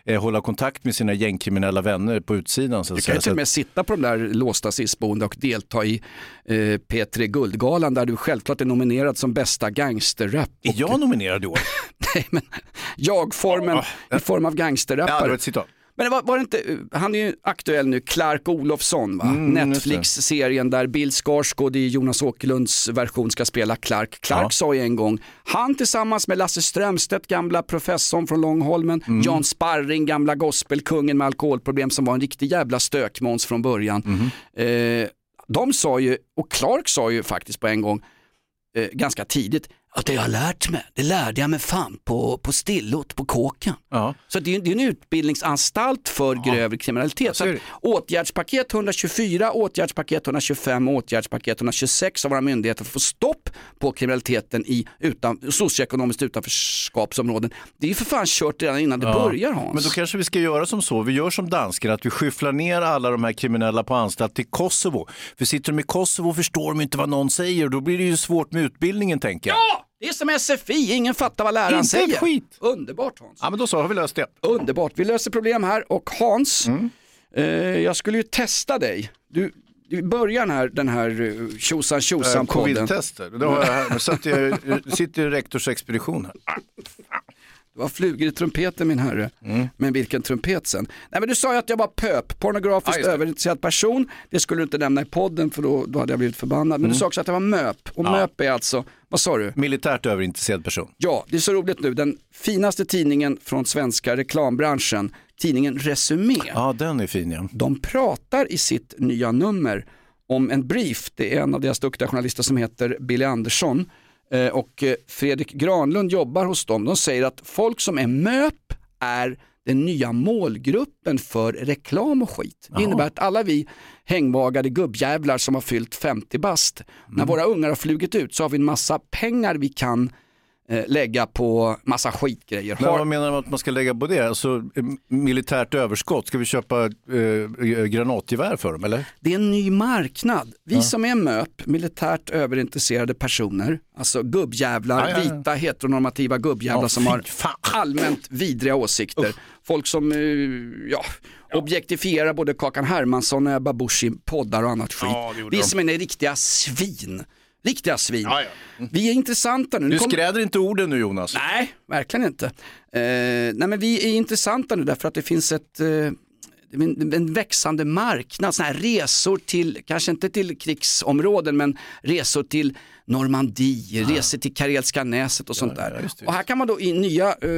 eh, hålla kontakt med sina gängkriminella vänner på utsidan. Så Du kan ju till och med sitta på de där låsta SIS-boende och delta i eh, P3 Guldgalan där du självklart är nominerad som bästa gangsterrap. Är jag nominerad i år? Nej, men jag-formen i form av Ja, gangsterrappare. det var ett citat. Men var, var det inte, han är ju aktuell nu, Clark Olofsson, va? Mm. Netflix-serien där Bill Skarsgård i Jonas Åkerlunds version ska spela Clark. Clark Ja. sa ju en gång, han tillsammans med Lasse Strömstedt, gamla professorn från Långholmen, Mm. Jan Sparring, gamla gospelkungen med alkoholproblem som var en riktig jävla stökmåns från början. Mm. Eh, de sa ju, och Clark sa ju faktiskt på en gång, eh, ganska tidigt, att det jag har lärt mig, det lärde jag mig fan på, på stillot, på kåken. Ja. Så det är, det är en utbildningsanstalt för grövre kriminalitet. Så åtgärdspaket 124, åtgärdspaket 125 och åtgärdspaket 126 av våra myndigheter för att få stopp på kriminaliteten i utan, socioekonomiskt utanförskapsområden. Det är ju för fan kört redan innan det Ja. börjar Hans. Men då kanske vi ska göra som så, vi gör som danskarna, att vi skyfflar ner alla de här kriminella på anstalt till Kosovo. För sitter de i Kosovo förstår de inte vad någon säger och då blir det ju svårt med utbildningen tänker jag. Ja, det är som SFI, ingen fattar vad läraren Inte säger. skit. Underbart Hans. Ja men då så har vi löst det. Underbart, vi löser problem här och Hans, Mm. eh, jag skulle ju testa dig. Du, i början här, den här eh, tjosan Eh, tjosan podden. Covid-tester, det har jag här. Satt jag sitter i rektorsexpedition här. Det var flugor i trumpeten min herre. Mm. Men vilken trumpet sen. Nej men du sa ju att jag var pöp, pornografiskt det. överintresserad person. Det skulle du inte nämna i podden för då, då hade jag blivit förbannad. Men du sa också att jag var möp. Och Mm. Ja. möp är alltså, vad sa du? Militärt överintresserad person. Ja, det är så roligt nu. Den finaste tidningen från svenska reklambranschen, tidningen Resumé. Ja den är fin ja. De pratar i sitt nya nummer om en brief. Det är en av deras duktiga journalister som heter Billy Andersson och eh, Fredrik Granlund jobbar hos dem. De säger att folk som är MÖP är den nya målgruppen för reklam och skit. Det innebär att alla vi hängvagade gubbjävlar som har fyllt 50 bast, när våra ungar har flugit ut så har vi en massa pengar vi kan eh, lägga på massa skitgrejer. Men vad menar man att man ska lägga på det? Alltså eh, militärt överskott, ska vi köpa eh, granatgevär för dem eller? Det är en ny marknad. Vi som är MÖP, militärt överintresserade personer, alltså gubbjävlar, Ja, ja, ja. vita heteronormativa gubbjävlar Ja, som har fan. allmänt vidriga åsikter. Folk som eh, ja, objektifierar både Kakan Hermansson och Ebba Busch i poddar och annat skit. Ja, Vi som är riktiga svin. Riktiga svin. Ja, ja. Vi är intressanta nu. Nu Du kommer- skräder inte orden nu Jonas. Nej, verkligen inte. Eh, nej men vi är intressanta nu därför att det finns ett, eh, en, växande marknad, sådana här resor till, kanske inte till krigsområden men resor till Normandie, resor till Karelska näset och sånt där. just det, och här kan man då i nya eh,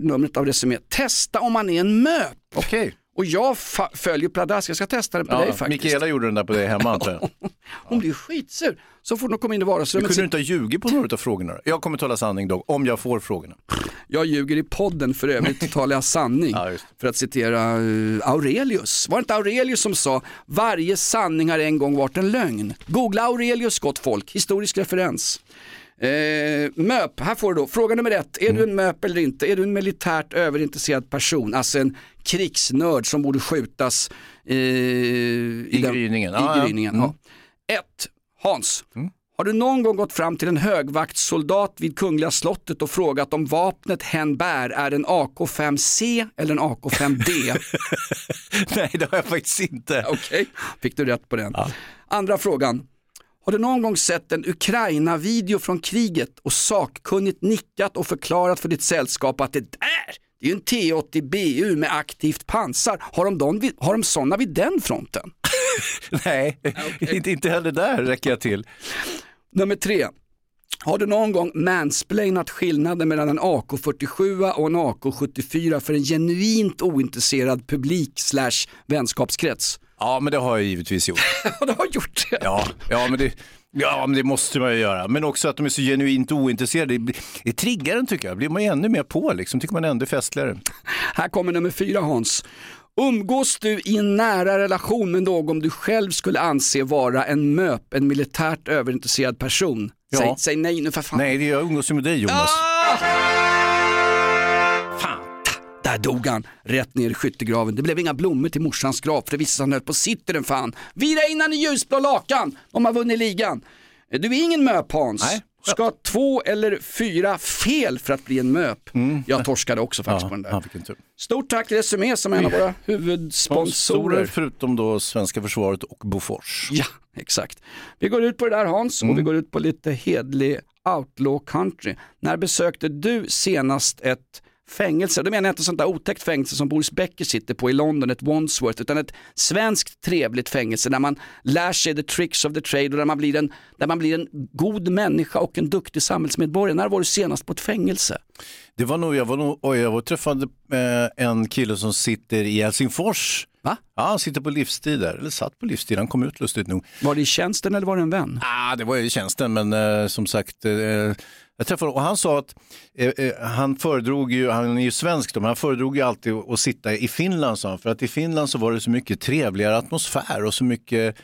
numret av Resumé testa om man är en MÖP. Okej. Och jag följer pladask, jag ska testa den på dig Ja, faktiskt. Mikaela gjorde den där på dig hemma antar jag. Hon blir skitsur. Så fort hon kommer in i Du vardagsrummet kunde inte ha ljugit på några av frågorna. Jag kommer tala sanning då, om jag får frågorna. Jag ljuger i podden för övrigt talar jag sanning. Ja, för att citera eh, Aurelius. Var det inte Aurelius som sa varje sanning har en gång varit en lögn? Googla Aurelius gott folk, historisk referens. Eh, MÖP, här får du då, fråga nummer ett, är du Mm. en MÖP eller inte? Är du en militärt överintresserad person, alltså en krigsnörd som borde skjutas eh, i, I gryningen. I Ja, ja. gryningen. Mm. Ja. Ett, Hans, har du någon gång gått fram till en högvaktssoldat vid Kungliga slottet och frågat om vapnet hen bär är en AK5C eller en AK5D? Nej, det har jag faktiskt inte. Okej, fick du rätt på den. Andra frågan. Har du någon gång sett en Ukraina-video från kriget och sakkunnigt nickat och förklarat för ditt sällskap att det där, det är ju en T80BU med aktivt pansar. Har de, de, har de sådana vid den fronten? Nej, inte, inte heller där räcker jag till. Nummer tre. Har du någon gång mansplainat skillnaden mellan en AK47 och en AK74 för en genuint ointresserad publik slash vänskapskrets? Ja, men det har jag givetvis gjort. Du har gjort det. Ja, ja, men det, ja, men det måste man ju göra. Men också att de är så genuint ointresserade. Det, det triggar en tycker jag. blir man ju ännu mer på liksom. Tycker man är ännu festligare. Här kommer nummer fyra Hans. Umgås du i en nära relation med någon du själv skulle anse vara en MÖP, en militärt överintresserad person? Ja. Säg, säg nej nu för fan. Nej, det jag umgås ju med dig Jonas. Ta, där dog han, rätt ner i skyttegraven. Det blev inga blommor till morsans grav för det visade sig att han höll på sitta den fan. Vira innan i ljusblå lakan, de har vunnit ligan. Du är ingen MÖP Hans. Nej. Ska två eller fyra fel för att bli en MÖP. Jag torskade också faktiskt Ja, på den där. ja, vilken tur. Stort tack Resumé som är en av våra Sponsorer huvudsponsorer. förutom då svenska försvaret och Bofors. Ja, exakt. Vi går ut på det där Hans och vi går ut på lite hedlig outlaw country. När besökte du senast ett fängelse? Då menar jag inte sånt där otäckt fängelse som Boris Becker sitter på i London, ett Wandsworth, utan ett svenskt trevligt fängelse där man lär sig the tricks of the trade och där man blir en, där man blir en god människa och en duktig samhällsmedborgare. När var du senast på ett fängelse? Det var nog, jag var nog, oj, jag var träffade eh, en kille som sitter i Helsingfors. Va? Ja, han sitter på livstid där, eller satt på livstid, han kom ut lustigt nog. Var det i tjänsten eller var det en vän? Ah, det var ju i tjänsten, men eh, som sagt, eh, jag träffade och han sa att eh, eh, han föredrog ju, han är ju svensk då, men han föredrog ju alltid att sitta i Finland sa han, för att i Finland så var det så mycket trevligare atmosfär och så mycket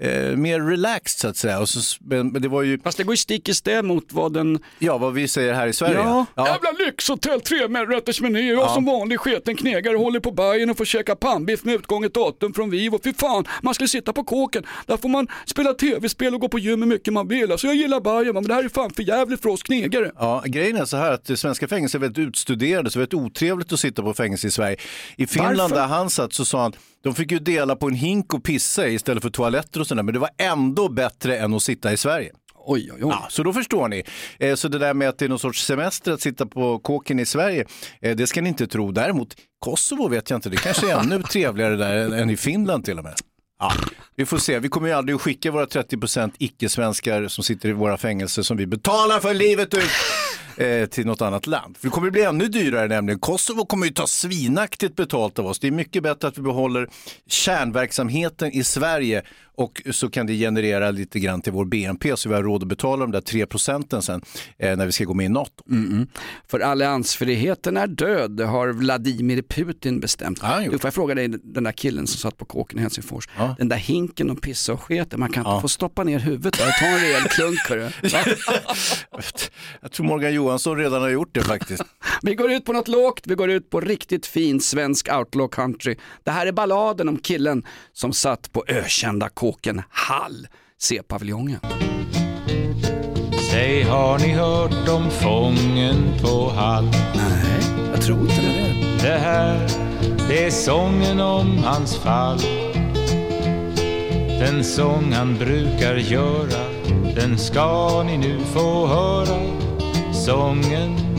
eh, mer relaxed så att säga. Och så, men, men det var ju, Fast det går ju stick i stäv mot vad den ja vad vi säger här i Sverige. Ja. Ja. Jävla lyxhotell, trerätters meny. Jag som vanlig sketen knegare håller på Bajen och får käka pannbiff med utgånget datum från Vivo. Fy fan, man ska sitta på kåken. Där får man spela tv-spel och gå på gym hur mycket man vill. Alltså jag gillar Bajen, men det här är fan för jävligt för oss knegare. Ja, grejen är så här att svenska fängelser är väldigt utstuderade, så det är väldigt otrevligt att sitta på fängelse i Sverige. I Finland Varför? där han satt så sa han, de fick ju dela på en hink och pissa i istället för toaletter och sådär, men det var ändå bättre än att sitta i Sverige. Oj, oj, oj. Ja, så då förstår ni. Eh, Så det där med att det är någon sorts semester att sitta på kåken i Sverige, eh, det ska ni inte tro. Däremot Kosovo vet jag inte, det kanske är ännu trevligare där än- i Finland till och med. Ja, vi får se, vi kommer ju aldrig att skicka våra 30% icke-svenskar som sitter i våra fängelser som vi betalar för livet ut eh, till något annat land. För det kommer bli ännu dyrare nämligen. Kosovo kommer ju ta svinaktigt betalt av oss. Det är mycket bättre att vi behåller kärnverksamheten i Sverige och så kan det generera lite grann till vår BNP så vi har råd att betala de där 3 procenten sen eh, när vi ska gå med i NATO. För alliansfriheten är död, det har Vladimir Putin bestämt. Gjort. du får jag fråga dig, den där killen som satt på kåken i Helsingfors, Ja. den där hinken och pissa och sketa, man kan inte Ja. få stoppa ner huvudet där och ta en rejäl klunk. Jag tror Morgan Johansson redan har gjort det faktiskt. Vi går ut på något lågt, vi går ut på riktigt fin svensk outlaw country. Det här är balladen om killen som satt på ökända kåken Hall, C-paviljongen. Säg, har ni hört om fången på Hall? Nej, jag tror inte det. Det här, det är sången om hans fall. Den sång han brukar göra, den ska ni nu få höra. Sången.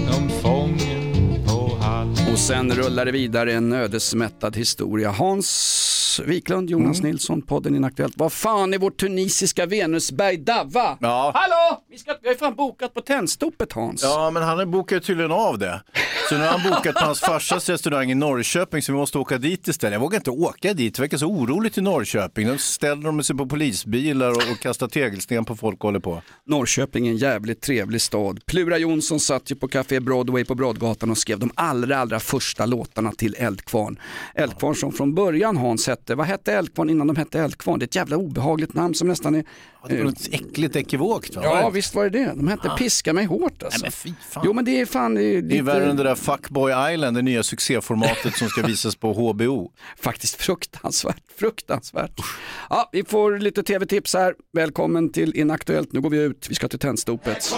Och sen rullar det vidare en ödesmättad historia. Hans Wiklund, Jonas Mm. Nilsson, podden Inaktuellt. Vad fan är vårt tunisiska Venusberg Davva? Ja. Hallå! Vi, ska, vi har fan bokat på Tennstopet Hans. Ja, men han bokar ju tydligen av det. Så nu har han bokat på hans farsas restaurang i Norrköping så vi måste åka dit istället. Jag vågar inte åka dit, det verkar så oroligt i Norrköping. Då ställer de sig på polisbilar och, och kastar tegelsten på folk och håller på. Norrköping är en jävligt trevlig stad. Plura Jonsson satt ju på Café Broadway på Brodgatan och skrev de allra, allra första låtarna till Eldkvarn. Eldkvarn som från början Hans hette, vad hette Eldkvarn innan de hette Eldkvarn? Det är ett jävla obehagligt namn som nästan är... Det var något äckligt ekivokt va? Ja visst var det det. De hette Piska mig hårt alltså. Nej, men fy fan. Jo men det är fan... Det är, Det är värre än det där Fuckboy Island, det nya succéformatet som ska visas på HBO. Faktiskt fruktansvärt, fruktansvärt. Ja, vi får lite tv-tips här. Välkommen till Inaktuellt. Nu går vi ut, vi ska till Tennstopet.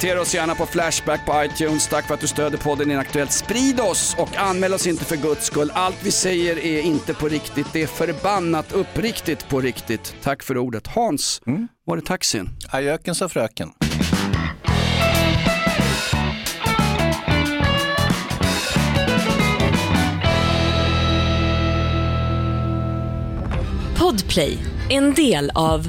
Kommentera oss gärna på Flashback på iTunes. Tack för att du stöder podden Inaktuellt. Sprid oss och anmäl oss inte för guds skull. Allt vi säger är inte på riktigt. Det är förbannat uppriktigt på riktigt. Tack för ordet. Hans, var är taxin? Ajöken sa fröken. Podplay, en del av